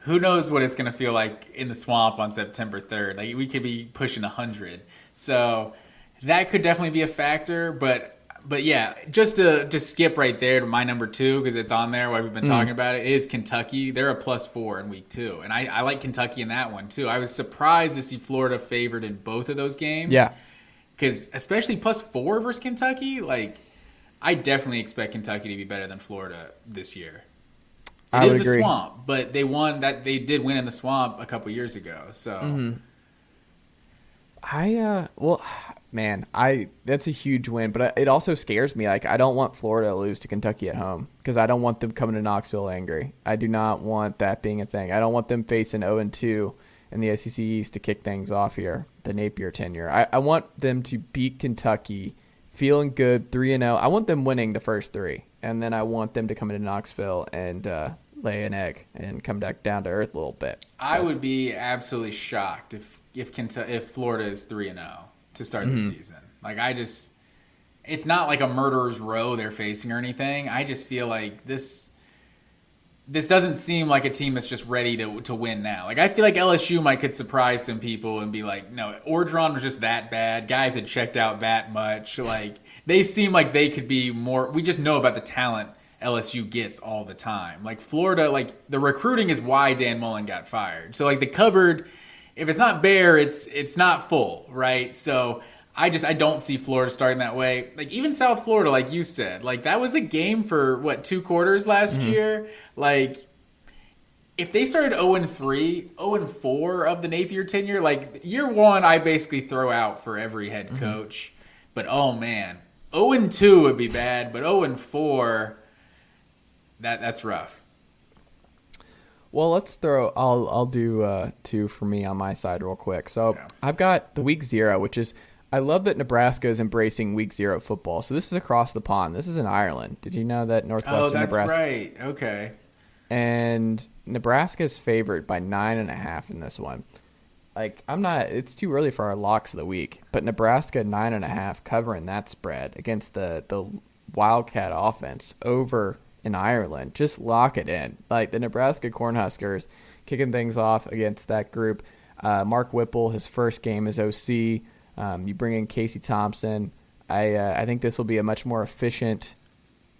who knows what it's going to feel like in the swamp on September third? Like we could be pushing hundred. So that could definitely be a factor, but but yeah, just to just skip right there to my number two because it's on there. Why we've been mm. talking about it is Kentucky. They're a plus four in week two, and I, I like Kentucky in that one too. I was surprised to see Florida favored in both of those games. Yeah, because especially plus four versus Kentucky, like I definitely expect Kentucky to be better than Florida this year. It I is the agree. swamp, but they won that. They did win in the swamp a couple years ago. So, mm-hmm. I uh, well, man, I that's a huge win, but it also scares me. Like I don't want Florida to lose to Kentucky at home because I don't want them coming to Knoxville angry. I do not want that being a thing. I don't want them facing 0 and 2 in the SEC East to kick things off here, the Napier tenure. I, I want them to beat Kentucky, feeling good, three and zero. Oh. I want them winning the first three, and then I want them to come into Knoxville and uh, lay an egg and come back down to earth a little bit. I but, would be absolutely shocked if if Kentucky, if Florida is three and zero. To start mm-hmm. the season. Like I just, it's not like a murderer's row they're facing or anything. I just feel like this. This doesn't seem like a team that's just ready to to win now. Like I feel like LSU might could surprise some people and be like, no, Orgeron was just that bad. Guys had checked out that much. Like they seem like they could be more. We just know about the talent LSU gets all the time. Like Florida, like the recruiting is why Dan Mullen got fired. So like the cupboard if it's not bare, it's it's not full, right? So I just I don't see Florida starting that way. Like even South Florida, like you said, like that was a game for what two quarters last mm-hmm. year. Like if they started 0 and 3, 0 and 4 of the Napier tenure, like year one, I basically throw out for every head mm-hmm. coach. Mm-hmm. But oh man, 0 and 2 would be bad, but 0 and 4, that that's rough. Well, let's throw. I'll I'll do uh, two for me on my side real quick. So okay. I've got the week zero, which is I love that Nebraska is embracing week zero football. So this is across the pond. This is in Ireland. Did you know that Northwestern Oh, that's Nebraska? right. Okay. And Nebraska is favored by nine and a half in this one. Like I'm not. It's too early for our locks of the week, but Nebraska nine and a half covering that spread against the the Wildcat offense over in Ireland. Just lock it in. Like the Nebraska Cornhuskers kicking things off against that group. Uh, Mark Whipple, his first game as OC. Um, you bring in Casey Thompson. I uh, I think this will be a much more efficient,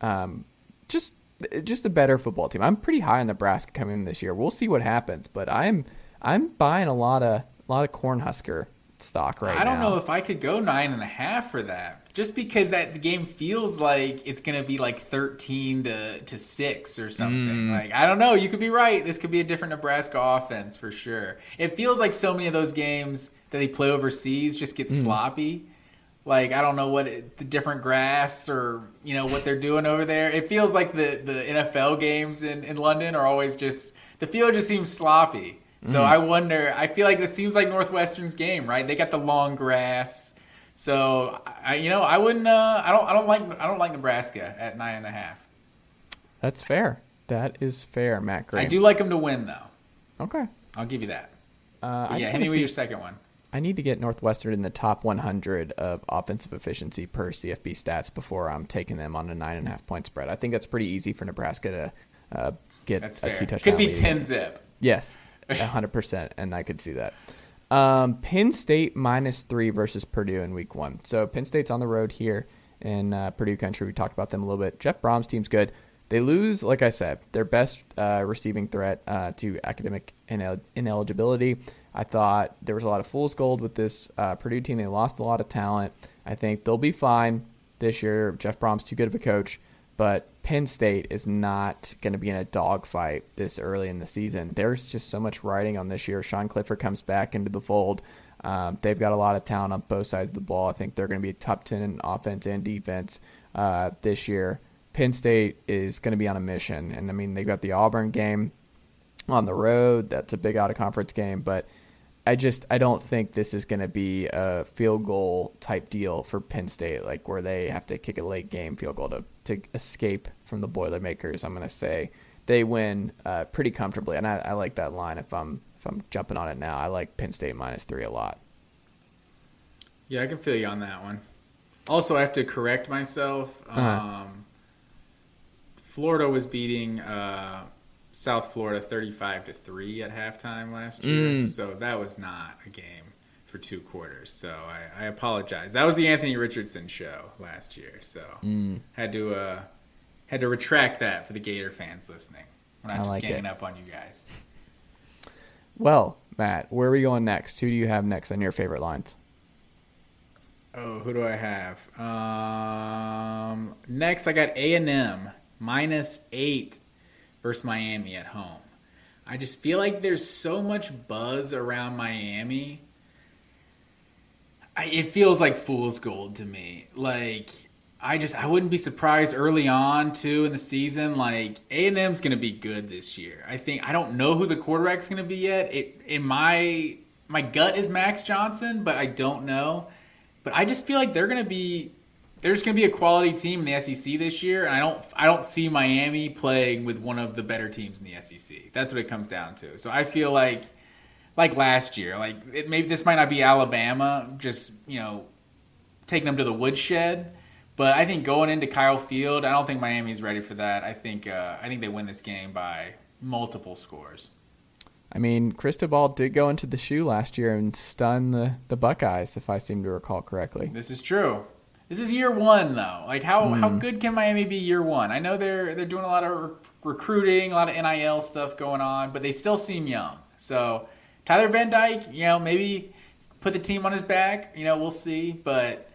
um, just just a better football team. I'm pretty high on Nebraska coming in this year. We'll see what happens, but I'm I'm buying a lot of a lot of Cornhusker stock right I don't now. know if I could go nine and a half for that. Just because that game feels like it's gonna be like thirteen to, to six or something. Mm. Like I don't know. You could be right. This could be a different Nebraska offense for sure. It feels like so many of those games that they play overseas just get Mm. sloppy. Like I don't know what it, the different grass or you know what they're doing over there. It feels like the the NFL games in in London are always just the field just seems sloppy. So I wonder. I feel like it seems like Northwestern's game, right? They got the long grass. So I, you know, I wouldn't. Uh, I don't. I don't like. I don't like Nebraska at nine and a half. That's fair. That is fair, Matt Green. I do like them to win, though. Okay. I'll give you that. Uh, yeah, hit me with your second one. I need to get Northwestern in the top 100 of offensive efficiency per CFB stats before I'm taking them on a nine and a half point spread. I think that's pretty easy for Nebraska to uh, get That's a fair. two touchdown. Could be lead ten zip. Yes, hundred percent, and I could see that. Um, Penn State minus three versus Purdue in Week One. So Penn State's on the road here in uh, Purdue country. We talked about them a little bit. Jeff Brohm's team's good. They lose, like I said, their best uh, receiving threat uh, to academic inel- ineligibility. I thought there was a lot of fool's gold with this uh, Purdue team. They lost a lot of talent. I think they'll be fine this year. Jeff Brohm's too good of a coach, but Penn State is not going to be in a dogfight this early in the season. There's just so much riding on this year. Sean Clifford comes back into the fold. Um, they've got a lot of talent on both sides of the ball. I think they're going to be top 10 in offense and defense uh, this year. Penn State is going to be on a mission. And I mean, they've got the Auburn game on the road. That's a big out of conference game, but I just I don't think this is going to be a field goal type deal for Penn State, like where they have to kick a late game field goal to to escape from the Boilermakers. I'm going to say they win uh, pretty comfortably, and I, I like that line. If I'm if I'm jumping on it now, I like Penn State minus three a lot. Yeah, I can feel you on that one. Also, I have to correct myself. Uh-huh. Um, Florida was beating uh, South Florida thirty-five to three at halftime last year, Mm. so that was not a game for two quarters. So I, I apologize. That was the Anthony Richardson show last year, so Mm. had to uh, had to retract that for the Gator fans listening. We're not I just like ganging it. up on you guys. Well, Matt, where are we going next? Who do you have next on your favorite lines? Oh, who do I have? Um, next, I got A and M minus eight versus Miami at home. I just feel like there's so much buzz around Miami. I, it feels like fool's gold to me. Like I just I wouldn't be surprised early on too in the season. Like A and M's gonna be good this year. I think I don't know who the quarterback's gonna be yet. It in my my gut is Max Johnson, but I don't know. But I just feel like they're gonna be there's gonna be a quality team in the SEC this year, and I don't I don't see Miami playing with one of the better teams in the SEC. That's what it comes down to. So I feel like like last year, like it, maybe this might not be Alabama, just you know taking them to the woodshed. But I think going into Kyle Field, I don't think Miami's ready for that. I think uh, I think they win this game by multiple scores. I mean, Cristobal did go into the shoe last year and stun the, the Buckeyes, if I seem to recall correctly. This is true. This is year one though. Like how, how good can Miami be year one? I know they're they're doing a lot of re- recruiting, a lot of NIL stuff going on, but they still seem young. So Tyler Van Dyke, you know, maybe put the team on his back. You know, we'll see. But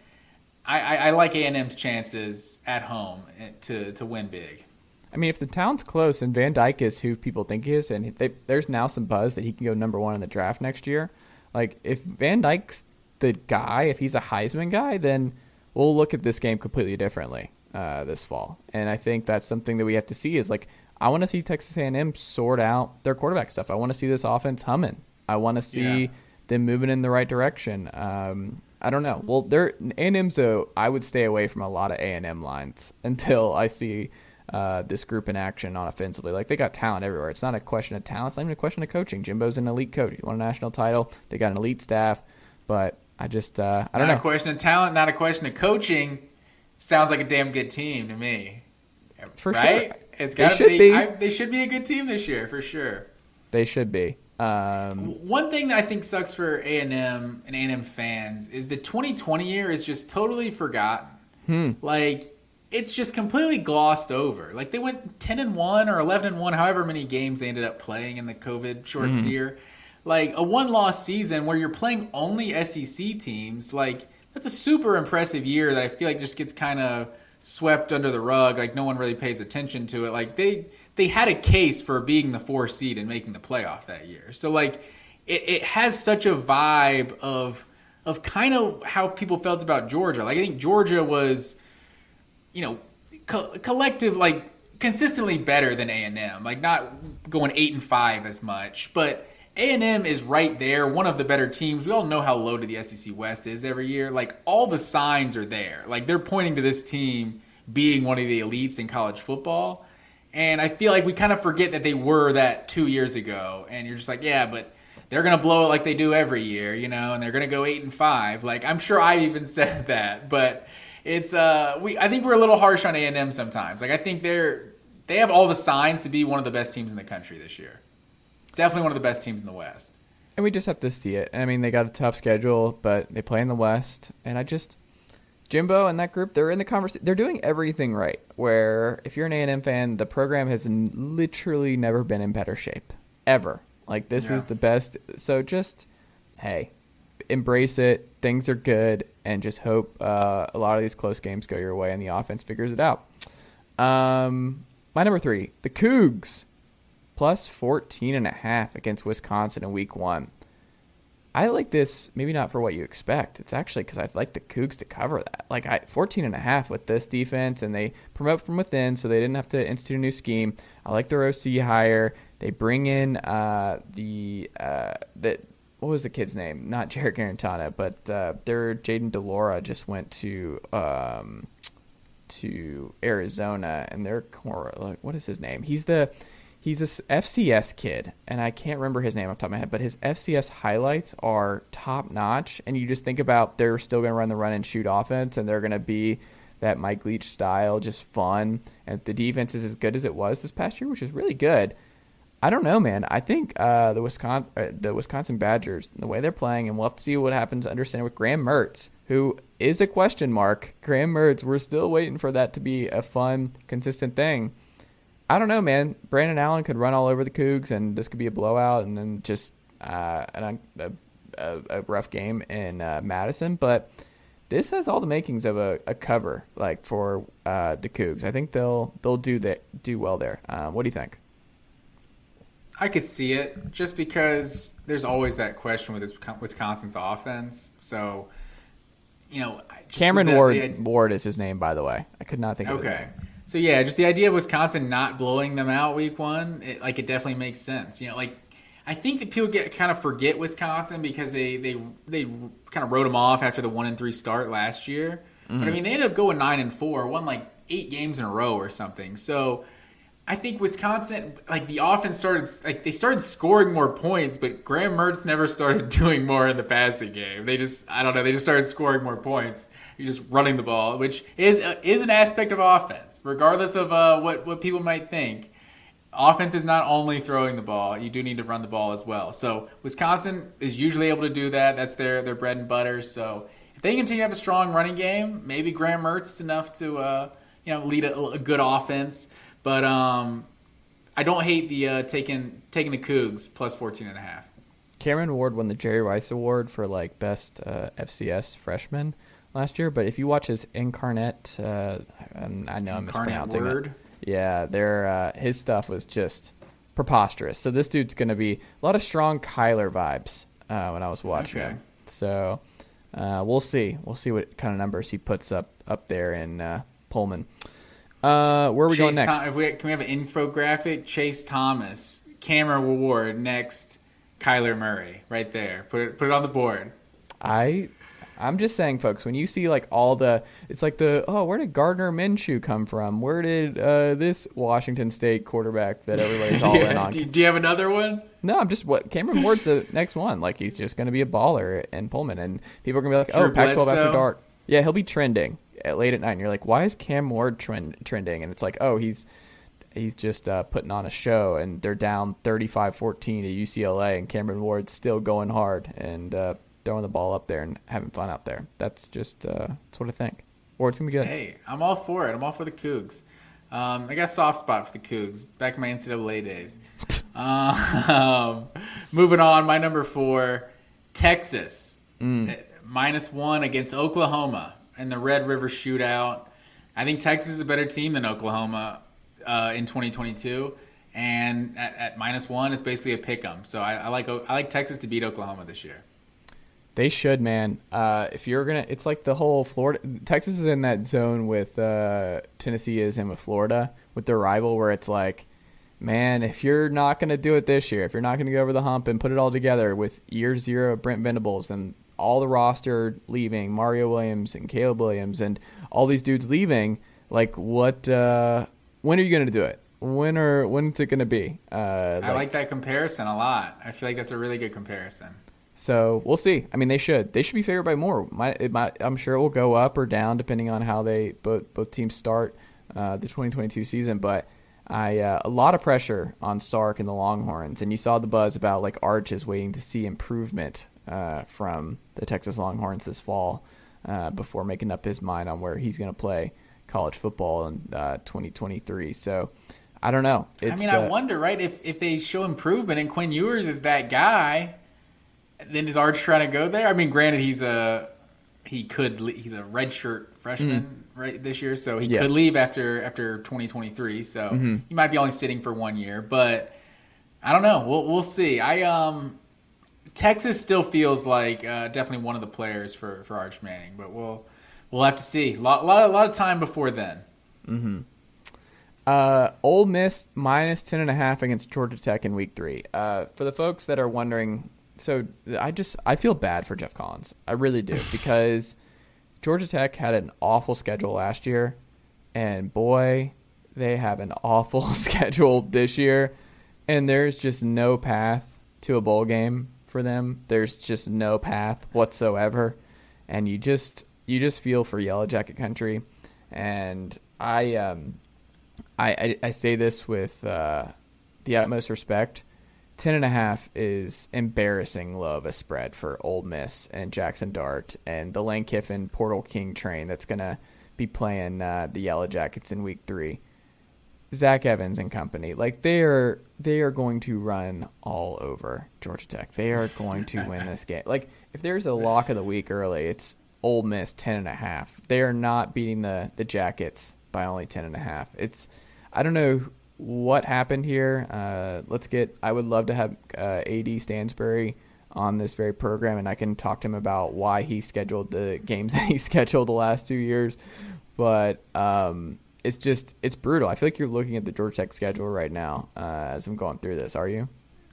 I, I, I like A and M's chances at home eh, to to win big. I mean, if the town's close and Van Dyke is who people think he is, and they, there's now some buzz that he can go number one in the draft next year, like if Van Dyke's the guy, if he's a Heisman guy, then we'll look at this game completely differently uh, this fall. And I think that's something that we have to see is like I want to see Texas A&M sort out their quarterback stuff. I want to see this offense humming. I want to see Yeah. them moving in the right direction. Um, I don't know. Well, they're A&M's a I would stay away from a lot of A&M lines until I see uh, this group in action on offensively. Like they got talent everywhere. It's not a question of talent. It's not even a question of coaching. Jimbo's an elite coach. He won a national title. They got an elite staff, but I just uh, I don't know. not know. a question of talent, not a question of coaching. Sounds like a damn good team to me. For right? sure. It's got to they, be. I, they should be a good team this year for sure. They should be. Um, One thing that I think sucks for A and M and A and M fans is the 2020 year is just totally forgotten. Hmm. Like it's just completely glossed over. Like they went 10 and one or 11 and one, however many games they ended up playing in the COVID shortened Mm-hmm. year. Like a one loss season where you're playing only SEC teams. Like that's a super impressive year that I feel like just gets kind of swept under the rug. Like no one really pays attention to it. Like they they had a case for being the four seed and making the playoff that year. So like it, it has such a vibe of of kind of how people felt about Georgia. Like I think Georgia was, you know, co- collective like consistently better than A and M. Like not going eight and five as much, but A and M is right there, one of the better teams. We all know how loaded the SEC West is every year. Like all the signs are there. Like they're pointing to this team being one of the elites in college football. And I feel like we kind of forget that they were that two years ago. And you're just like, yeah, but they're gonna blow it like they do every year, you know, and they're gonna go eight and five. Like I'm sure I even said that, but it's uh we I think we're a little harsh on A and M sometimes. Like I think they're they have all the signs to be one of the best teams in the country this year. Definitely one of the best teams in the West. and we just have to see it. I mean, they got a tough schedule, but they play in the West, and I just Jimbo and that group, they're in the conversation. They're doing everything right. Where if you're an A&M fan, the program has n- literally never been in better shape ever. Like this Yeah. is the best. So just hey, embrace it. Things are good, and just hope uh, a lot of these close games go your way, and the offense figures it out. Um, my number three, the Cougs, plus 14 and a half against Wisconsin in week one. I like this, maybe not for what you expect. It's actually because I'd like the Cougs to cover that. Like I, 14 and a half with this defense, and they promote from within, so they didn't have to institute a new scheme. I like their OC hire. They bring in uh, the uh, the what was the kid's name? Not Jarrett Guarantano, but uh, their Jayden de Laura just went to um, to Arizona, and they're core. Like, what is his name? He's the he's a FCS kid, and I can't remember his name off the top of my head, but his FCS highlights are top notch. And you just think about they're still going to run the run and shoot offense, and they're going to be that Mike Leach style, just fun. And the defense is as good as it was this past year, which is really good. I don't know, man. I think uh, the Wisconsin uh, the Wisconsin Badgers, the way they're playing, and we'll have to see what happens. Understand with Graham Mertz, who is a question mark. Graham Mertz, we're still waiting for that to be a fun, consistent thing. I don't know, man. Braelon Allen could run all over the Cougs, and this could be a blowout, and then just uh, an, a, a, a rough game in uh, Madison. But this has all the makings of a, a cover, like for uh, the Cougs. I think they'll they'll do that do well there. Um, what do you think? I could see it just because there's always that question with Wisconsin's offense. So, you know, just Cameron the- Ward the- Ward is his name, by the way. I could not think of his Okay. So yeah, just the idea of Wisconsin not blowing them out week one, it, like it definitely makes sense. You know, like I think that people get kind of forget Wisconsin because they they they kind of wrote them off after the one and three start last year. But I mm-hmm. mean, they ended up going nine and four, won like eight games in a row or something. So I think Wisconsin, like the offense started, like they started scoring more points, but Graham Mertz never started doing more in the passing game. They just, I don't know, they just started scoring more points. You're just running the ball, which is uh, is an aspect of offense, regardless of uh, what what people might think. Offense is not only throwing the ball; you do need to run the ball as well. So Wisconsin is usually able to do that. That's their their bread and butter. So if they continue to have a strong running game, maybe Graham Mertz is enough to uh, you know lead a, a good offense. But um, I don't hate the uh, taking taking the Cougs plus 14 and a half. Cameron Ward won the Jerry Rice Award for like best uh, FCS freshman last year. But if you watch his incarnate, uh, and I know I'm mispronouncing word. it. Yeah, their uh, his stuff was just preposterous. So this dude's going to be a lot of strong Kyler vibes uh, when I was watching Okay. him. So uh, we'll see. We'll see what kind of numbers he puts up up there in uh, Pullman. Uh, where are we going Chase next? Thom- if we, can we have an infographic? Chase Thomas, Cameron Ward next, Kyler Murray, right there. Put it put it on the board. I I'm just saying, folks, when you see like all the, it's like the oh, where did Gardner Minshew come from? Where did uh, this Washington State quarterback that everybody's all in on? do, do you have another one? No, I'm just what Cameron Ward's the next one. Like he's just going to be a baller in Pullman, and people are going to be like, oh, Drew Pac-12 after dark. Yeah, he'll be trending. At late at night and you're like, why is Cam Ward trend, trending? And it's like, oh, he's he's just uh, putting on a show, and they're down 35-14 to UCLA, and Cameron Ward's still going hard and uh, throwing the ball up there and having fun out there. That's just uh, that's what I think. Ward's gonna be good. Hey, I'm all for it. I'm all for the Cougs. Um, I got a soft spot for the Cougs back in my NCAA days. um, moving on, my number four, Texas, mm. minus one against Oklahoma in the Red River Shootout. I think Texas is a better team than Oklahoma uh, in 2022, and at, at, minus one, it's basically a pick 'em. So I, I, like I like Texas to beat Oklahoma this year. They should, man. Uh, if you're gonna, it's like the whole Florida. Texas is in that zone with uh, Tennessee is in with Florida with their rival, where it's like, man, if you're not gonna do it this year, if you're not gonna go over the hump and put it all together with year zero Brent Venables and all the roster leaving, Mario Williams and Caleb Williams and all these dudes leaving, like what? Uh, when are you going to do it? When are when's it going to be? Uh, I like that comparison a lot. I feel like that's a really good comparison. So we'll see. I mean, they should they should be favored by more. Might, might, I'm sure it will go up or down depending on how they both both teams start uh, the 2022 season. But I uh, a lot of pressure on Sark and the Longhorns, and you saw the buzz about like Arch is waiting to see improvement uh, from the Texas Longhorns this fall uh, before making up his mind on where he's going to play college football in uh, 2023. So I don't know. It's, I mean, I uh, wonder, right? If if they show improvement and Quinn Ewers is that guy, then is Arch trying to go there? I mean, granted, he's a he could he's a redshirt freshman mm. right this year, so he yes. could leave after after 2023. So mm-hmm. he might be only sitting for one year, but I don't know. We'll we'll see. I um Texas still feels like uh, definitely one of the players for for Arch Manning, but we'll we'll have to see. A lot, lot, a lot of time before then. Mm-hmm. Uh, Ole Miss minus ten and a half against Georgia Tech in Week Three. Uh, for the folks that are wondering, so I just I feel bad for Geoff Collins. I really do because Georgia Tech had an awful schedule last year, and boy, they have an awful schedule this year, and there's just no path to a bowl game for them. There's just no path whatsoever, and you just you just feel for Yellow Jacket country, and I um, I, I, I say this with uh, the utmost respect. Ten and a half is embarrassing low of a spread for Ole Miss and Jaxson Dart and the Lane Kiffin Portal King train that's gonna be playing uh, the Yellow Jackets in Week Three. Zach Evans and company, like they are, they are going to run all over Georgia Tech. They are going to win this game. Like if there's a lock of the week early, it's Ole Miss ten and a half. They are not beating the the Jackets by only ten and a half. It's I don't know what happened here. Uh, let's get. I would love to have uh, Ad Stansbury on this very program, and I can talk to him about why he scheduled the games that he scheduled the last two years. But um, it's just it's brutal. I feel like you're looking at the Georgia Tech schedule right now uh, as I'm going through this. Are you?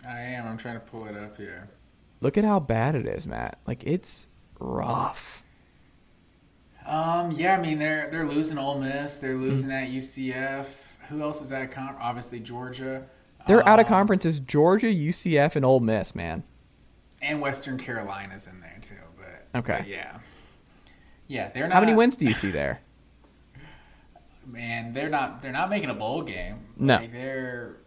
I am. I'm trying to pull it up here. Look at how bad it is, Matt. Like it's rough. Um, yeah, I mean they're they're losing Ole Miss, they're hmm. losing mm-hmm. at UCF. Who else is at obviously Georgia. They're um, out of um, conferences. Georgia, UCF, and Ole Miss, man. And Western Carolina's in there too, but okay, but yeah, yeah. They're not. How many wins do you see there? man, they're not they're not making a bowl game. No, like they're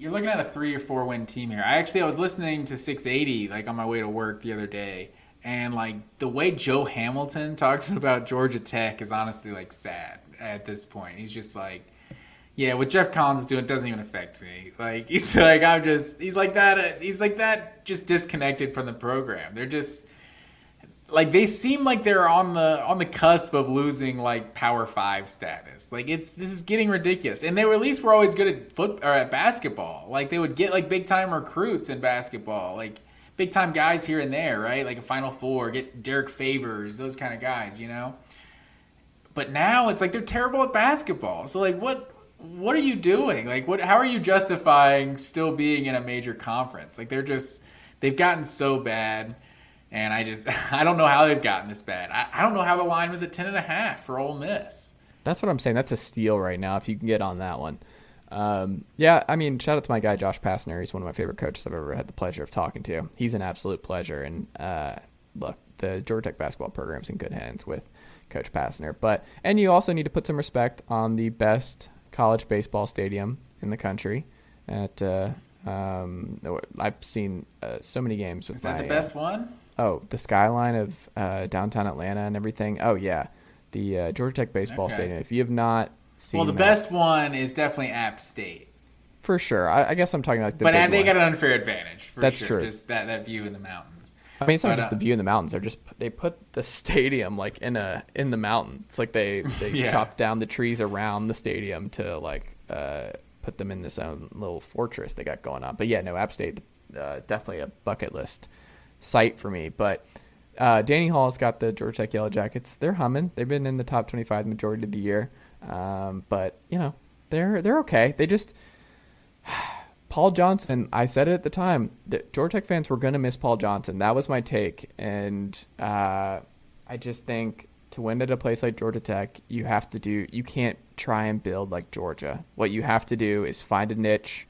you're looking at a three or four win team here. I actually I was listening to 680 like on my way to work the other day, and like the way Joe Hamilton talks about Georgia Tech is honestly like sad at this point. He's just like, yeah, what Geoff Collins is doing doesn't even affect me. Like he's like I'm just he's like that. He's like that. Just disconnected from the program. They're just like they seem like they're on the on the cusp of losing like Power Five status. Like it's this is getting ridiculous. And they were at least were always good at foot or at basketball. Like they would get like big time recruits in basketball. Like big time guys here and there, right? Like a Final Four, get Derrick Favors, those kind of guys, you know. But now it's like they're terrible at basketball. So like, what what are you doing? Like, what? How are you justifying still being in a major conference? Like they're just they've gotten so bad. And I just I don't know how they've gotten this bad. I, I don't know how the line was at ten and a half for Ole Miss. That's what I'm saying. That's a steal right now if you can get on that one. Um, yeah, I mean, shout out to my guy Josh Pastner. He's one of my favorite coaches I've ever had the pleasure of talking to. He's an absolute pleasure. And uh, look, the Georgia Tech basketball program's in good hands with Coach Pastner. But and you also need to put some respect on the best college baseball stadium in the country. At uh, um, I've seen uh, so many games with Is that my, the best one? Oh, the skyline of uh, downtown Atlanta and everything. Oh yeah, the uh, Georgia Tech baseball Okay. stadium. If you have not seen, Well, the that- best one is definitely App State. for sure. I, I guess I'm talking about. the but they ones. got an unfair advantage. For That's sure. true. Just that, that view in the mountains. I mean, it's not but, just uh, the view in the mountains. They're just they put the stadium like in a in the mountain. It's like they they Yeah. chopped down the trees around the stadium to like uh, put them in this own little fortress they got going on. But yeah, no, App State uh, definitely a bucket list site for me. But uh, Danny Hall's got the Georgia Tech Yellow Jackets. They're humming. They've been in the top twenty five the majority of the year. Um, but you know they're they're okay. They just Paul Johnson, I said it at the time that Georgia Tech fans were going to miss Paul Johnson. That was my take. And uh, I just think to win at a place like Georgia Tech, you have to do, you can't try and build like Georgia. What you have to do is find a niche,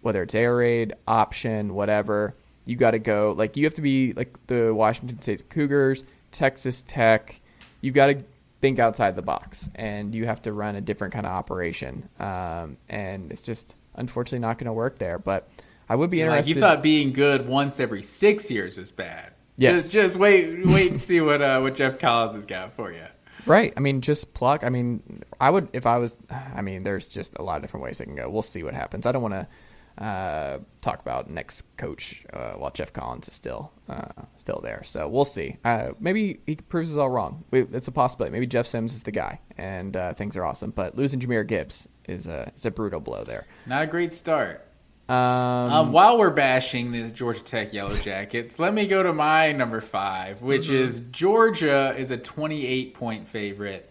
whether it's air raid, option, whatever. You got to go, like, you have to be like the Washington State Cougars, Texas Tech. You've got to think outside the box and you have to run a different kind of operation. Um, and it's just unfortunately not going to work there. But I would be Like interested. you thought being good once every six years was bad. Yes. Just, just wait, wait and see what uh, what Geoff Collins has got for you. Right. I mean, just pluck. I mean, I would if I was. I mean, there's just a lot of different ways they can go. We'll see what happens. I don't want to uh, talk about next coach uh, while Geoff Collins is still uh, still there. So we'll see. Uh, maybe he proves us all wrong. We, it's a possibility. Maybe Jeff Sims is the guy, and uh, things are awesome. But losing Jahmyr Gibbs is a is a brutal blow there. Not a great start. Um, Um, while we're bashing the Georgia Tech Yellow Jackets, let me go to my number five, which Mm-hmm. is Georgia is a 28 point favorite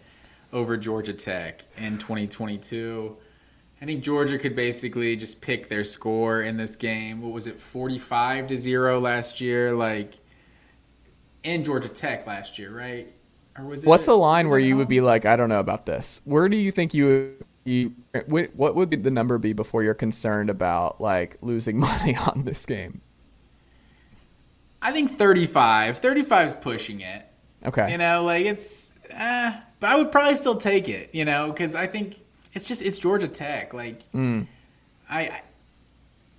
over Georgia Tech in 2022. I think Georgia could basically just pick their score in this game. What was it, 45 to zero last year? Like in Georgia Tech last year, right? Or was it? What's the line where you would be like, I don't know about this? Where do you think you, you what would be the number be before you're concerned about like losing money on this game? I think 35. 35 is pushing it. Okay. You know, like it's, uh, but I would probably still take it. You know, because I think it's just it's Georgia Tech. Like, I, I,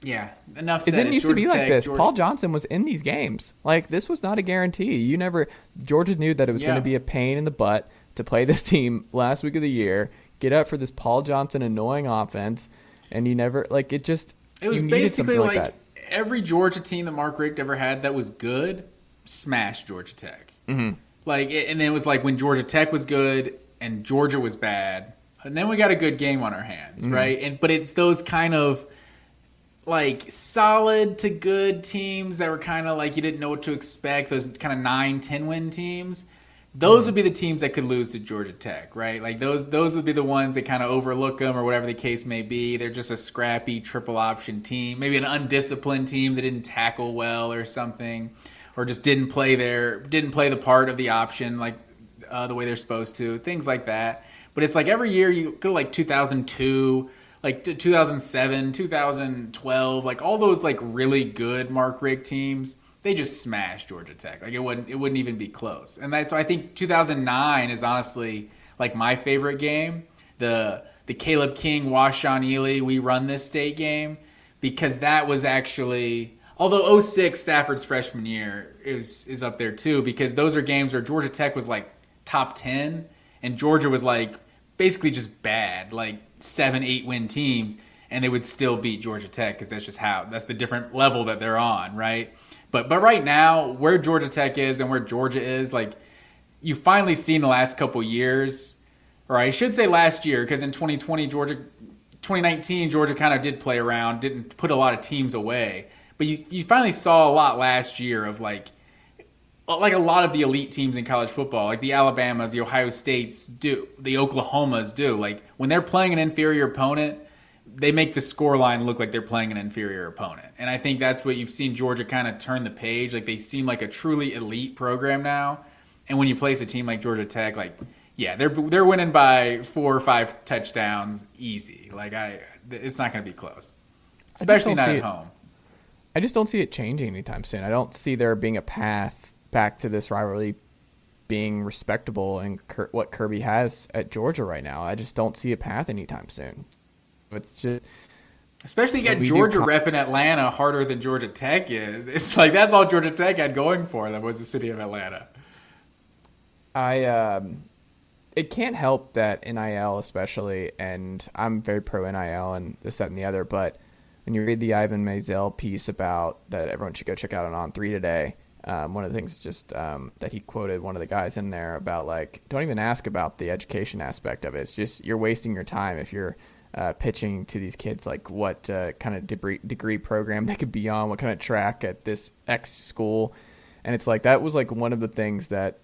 yeah. Enough Mm. it didn't It's used to Georgia be like this. Georgia- Paul Johnson was in these games. Like this was not a guarantee. You never Georgia knew that it was going to be a pain in the butt to play this team last week of the year, get up for this Paul Johnson annoying offense, and you never like it just It was basically something like, every Georgia team that Mark Richt ever had that was good smashed Georgia Tech. Mm-hmm. Like, and then it was like when Georgia Tech was good and Georgia was bad, and then we got a good game on our hands, Mm-hmm. right? And but it's those kind of like solid to good teams that were kind of like you didn't know what to expect. Those kind of nine, ten win teams. Those would be the teams that could lose to Georgia Tech, right? Like those, those would be the ones that kind of overlook them or whatever the case may be. They're just a scrappy triple option team, maybe an undisciplined team that didn't tackle well or something, or just didn't play their didn't play the part of the option like uh, the way they're supposed to, things like that. But it's like every year you go to like 2002, like 2007, 2012, like all those like really good Mark Richt teams, they just smashed Georgia Tech. Like it wouldn't it wouldn't even be close. And that's so I think 2009 is honestly like my favorite game. The the Caleb King, Washaun Ealey, we run this state game because that was actually although 06 Stafford's freshman year is is up there too because those are games where Georgia Tech was like top 10 and Georgia was like basically just bad like 7 8 win teams and they would still beat Georgia Tech cuz that's just how that's the different level that they're on right but but right now where Georgia Tech is and where Georgia is like you've finally seen the last couple years or I should say last year because in 2020 Georgia 2019 Georgia kind of did play around, didn't put a lot of teams away. But you, you finally saw a lot last year of like like a lot of the elite teams in college football, like the Alabamas, the Ohio States do, the Oklahomas do. Like when they're playing an inferior opponent, they make the score line look like they're playing an inferior opponent. And I think that's what you've seen Georgia kind of turn the page. Like they seem like a truly elite program now. And when you place a team like Georgia Tech, like yeah, they're they're winning by four or five touchdowns easy. Like I, it's not going to be close, especially don't at it. home. I just don't see it changing anytime soon. I don't see there being a path back to this rivalry being respectable and what Kirby has at Georgia right now. I just don't see a path anytime soon. It's just Especially you got Georgia com- repping Atlanta harder than Georgia Tech is. It's like that's all Georgia Tech had going for them was the city of Atlanta. I um, it can't help that NIL especially, and I'm very pro NIL and this, that, and the other. But when you read the Ivan Maisel piece about that, everyone should go check out on On3 today. Um, one of the things just um, that he quoted one of the guys in there about like don't even ask about the education aspect of it. It's just you're wasting your time if you're uh, pitching to these kids like what uh, kind of degree, degree program they could be on, what kind of track at this X school, and it's like that was like one of the things that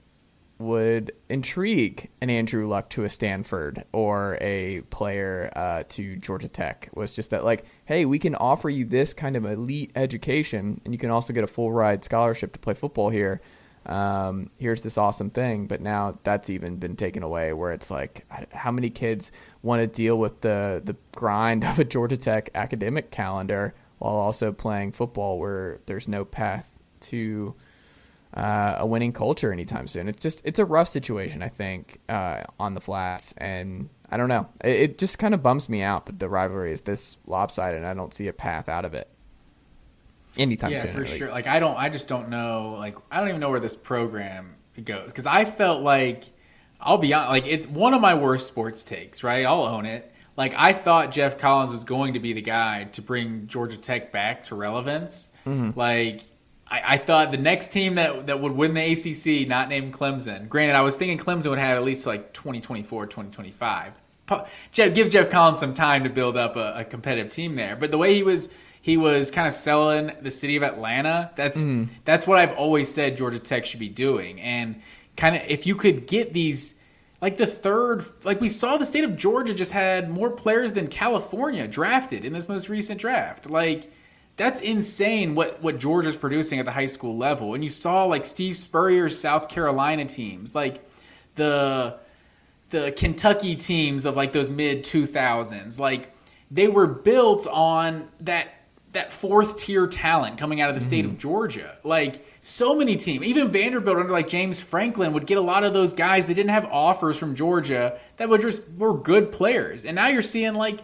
would intrigue an Andrew Luck to a Stanford or a player uh, to Georgia Tech was just that like, hey, we can offer you this kind of elite education, and you can also get a full ride scholarship to play football here um, here's this awesome thing. But now that's even been taken away where it's like, how many kids want to deal with the, the grind of a Georgia Tech academic calendar while also playing football where there's no path to uh, a winning culture anytime soon. It's just, it's a rough situation, I think, uh, on the flats. And I don't know. It, it just kind of bums me out that the rivalry is this lopsided and I don't see a path out of it anytime yeah, soon. for sure. Like I don't, I just don't know. Like I don't even know where this program goes because I felt like I'll be honest, like it's one of my worst sports takes. Right, I'll own it. Like I thought Geoff Collins was going to be the guy to bring Georgia Tech back to relevance. Mm-hmm. Like I, I, thought the next team that that would win the ACC, not named Clemson. Granted, I was thinking Clemson would have at least like 2024, 2025. Geoff, give Geoff Collins some time to build up a, a competitive team there. But the way he was he was kind of selling the city of Atlanta. That's mm. that's what I've always said Georgia Tech should be doing. And kind of if you could get these like the third like we saw the state of Georgia just had more players than California drafted in this most recent draft. Like that's insane what what Georgia's producing at the high school level. And you saw like Steve Spurrier's South Carolina teams, like the the Kentucky teams of like those mid 2000s. Like they were built on that that fourth tier talent coming out of the state mm-hmm. of Georgia. Like so many teams, even Vanderbilt under like James Franklin would get a lot of those guys that didn't have offers from Georgia that were just were good players. And now you're seeing like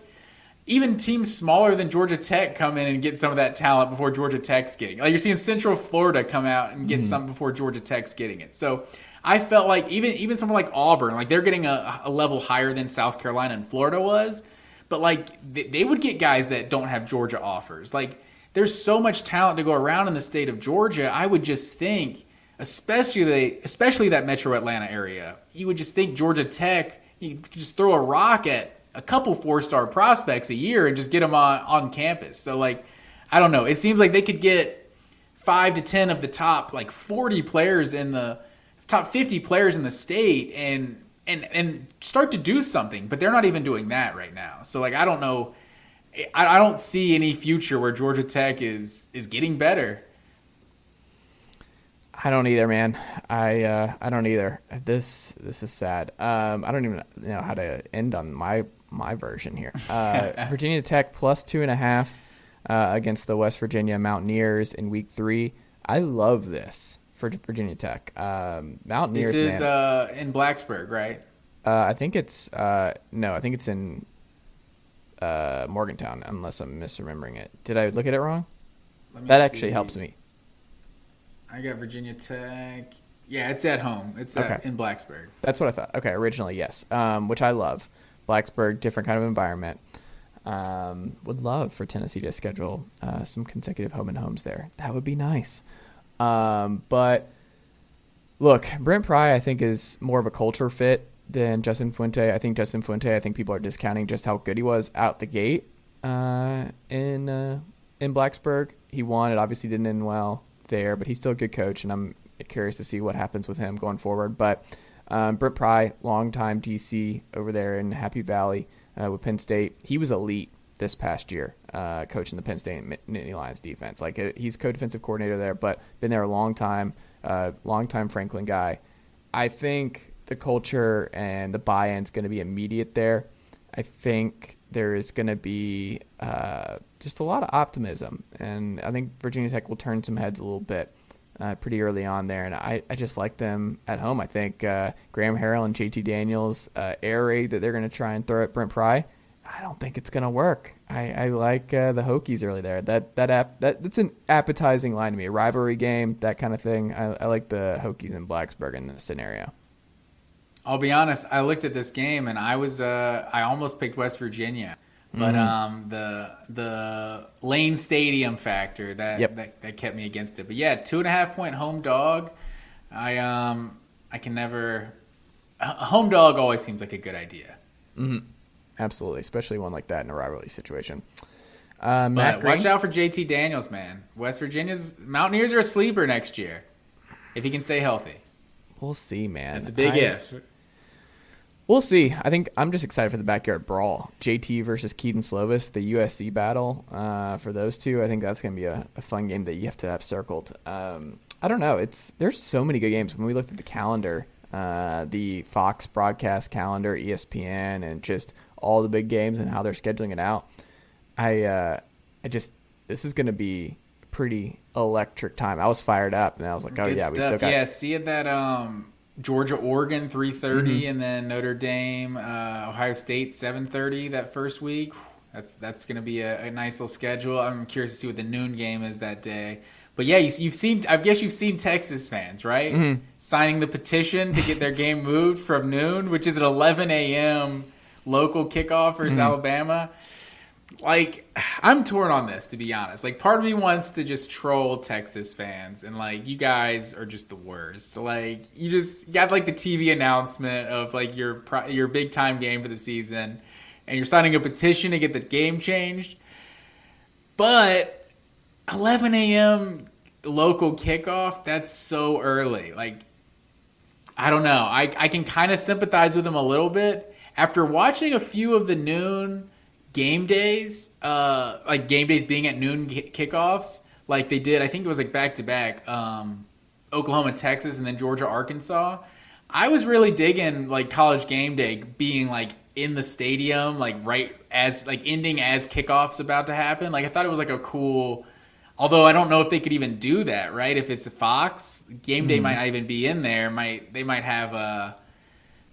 even teams smaller than Georgia Tech come in and get some of that talent before Georgia Tech's getting. It. Like you're seeing Central Florida come out and get mm-hmm. some before Georgia Tech's getting it. So I felt like even even someone like Auburn, like they're getting a, a level higher than South Carolina and Florida was but like they would get guys that don't have Georgia offers. Like there's so much talent to go around in the state of Georgia. I would just think, especially the, especially that Metro Atlanta area, you would just think Georgia Tech. You could just throw a rock at a couple four star prospects a year and just get them on on campus. So like, I don't know. It seems like they could get five to ten of the top like 40 players in the top 50 players in the state and and and start to do something. But they're not even doing that right now. So like I don't know. I, I don't see any future where Georgia Tech is is getting better. I don't either, man. I uh, I don't either. This this is sad. Um, I don't even know how to end on my my version here. Uh, Virginia Tech plus two and a half uh, against the West Virginia Mountaineers in Week Three. I love this for Virginia Tech. Um, Mountaineers. This is uh, in Blacksburg, right? Uh, I think it's uh, no, I think it's in uh, Morgantown, unless I'm misremembering it. Did I look at it wrong? That see. actually helps me. I got Virginia Tech. Yeah, it's at home. It's okay. in Blacksburg. That's what I thought. Okay, originally yes, um, which I love. Blacksburg, different kind of environment. Um, would love for Tennessee to schedule uh, some consecutive home and homes there. That would be nice. Um, but look, Brent Pry, I think, is more of a culture fit than Justin Fuente. I think Justin Fuente, I think people are discounting just how good he was out the gate uh, in uh, in Blacksburg. He won. It obviously didn't end well there, but he's still a good coach, and I'm curious to see what happens with him going forward. But um, Brent Pry, longtime DC over there in Happy Valley uh, with Penn State, he was elite this past year, uh, coaching the Penn State Nittany Lions defense. Like uh, he's co-defensive coordinator there, but been there a long time, uh, long time Franklin guy. I think the culture and the buy-in is going to be immediate there. I think there is going to be uh, just a lot of optimism, and I think Virginia Tech will turn some heads a little bit uh, pretty early on there, and I, I just like them at home. I think uh, Graham Harrell and JT Daniels uh, air raid that they're going to try and throw at Brent Pry. I don't think it's going to work. I, I like uh, the Hokies early there. That that app that that's an appetizing line to me. A rivalry game, that kind of thing. I, I like the Hokies and Blacksburg in this scenario. I'll be honest. I looked at this game and I was uh, I almost picked West Virginia, but mm-hmm. um, the the Lane Stadium factor that, yep. that that kept me against it. But yeah, two and a half point home dog. I um I can never a home dog always seems like a good idea. Mm-hmm. Absolutely, especially one like that in a rivalry situation. Uh, Matt watch out for JT Daniels, man. West Virginia's Mountaineers are a sleeper next year if he can stay healthy. We'll see, man. It's a big I, if. We'll see. I think I'm just excited for the backyard brawl. JT versus Kedon Slovis, the USC battle uh, for those two. I think that's going to be a, a, fun game that you have to have circled. Um, I don't know. It's there's so many good games. When we looked at the calendar, uh, the Fox broadcast calendar, ESPN, and just all the big games and how they're scheduling it out. I uh, I just this is going to be pretty electric time. I was fired up and I was like, oh Good yeah, stuff. we still got yeah. See that um Georgia Oregon three thirty, mm mm-hmm. and then Notre Dame uh, Ohio State seven thirty that first week. That's that's going to be a, a, nice little schedule. I'm curious to see what the noon game is that day. But yeah, you, have seen. I guess you've seen Texas fans, right? Mm-hmm. Signing the petition to get their game moved from noon, which is at 11 a.m local kickoff versus mm-hmm. Alabama. Like, I'm torn on this to be honest. Like, part of me wants to just troll Texas fans and like, you guys are just the worst. Like, you just you have like the TV announcement of like your your big time game for the season, and you're signing a petition to get the game changed. But 11 a.m. local kickoff, that's so early. Like, I don't know. I I can kind of sympathize with them a little bit after watching a few of the noon game days, uh, like game days being at noon kickoffs, like they did, I think it was like back to back, Oklahoma, Texas, and then Georgia, Arkansas. I was really digging like college game day being like in the stadium, like right as like ending as kickoffs about to happen. Like I thought it was like a cool. Although I don't know if they could even do that, right? If it's a Fox, game day mm. might not even be in there. Might they might have uh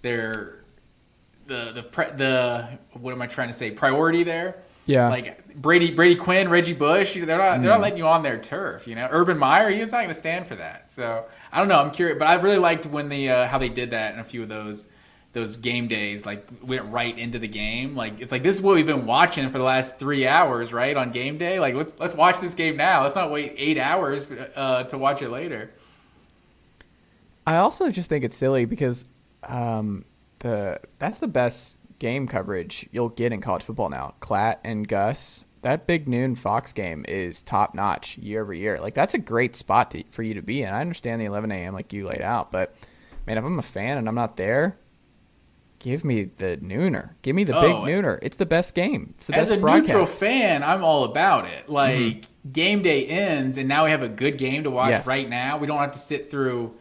their the the pre, the what am I trying to say priority there. Yeah, like Brady Brady Quinn, Reggie Bush, they're not mm. they're not letting you on their turf. You know, Urban Meyer, he was not going to stand for that. So I don't know. I'm curious, but I really liked when the uh, how they did that in a few of those those game days. Like went right into the game. Like it's like this is what we've been watching for the last three hours, right? On game day, like let's let's watch this game now. Let's not wait eight hours uh, to watch it later. I also just think it's silly because um, the that's the best game coverage you'll get in college football now. Klatt and Gus, that big noon Fox game is top notch year over year. Like that's a great spot to, for you to be in. I understand the 11 a.m. like you laid out, but man, if I'm a fan and I'm not there, give me the nooner. Give me the oh, big nooner. It's the best game. The as best a broadcast. neutral fan, I'm all about it. Like mm-hmm. game day ends, and now we have a good game to watch yes. right now. We don't have to sit through,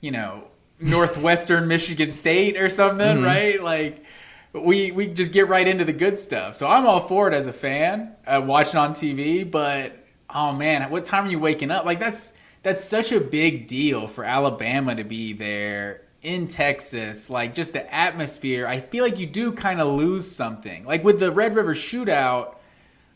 you know, Northwestern Michigan State or something, mm-hmm. right? Like we we just get right into the good stuff. So I'm all for it as a fan, uh, watching on TV. But oh man, what time are you waking up? Like that's that's such a big deal for Alabama to be there in Texas. Like just the atmosphere. I feel like you do kind of lose something. Like with the Red River Shootout,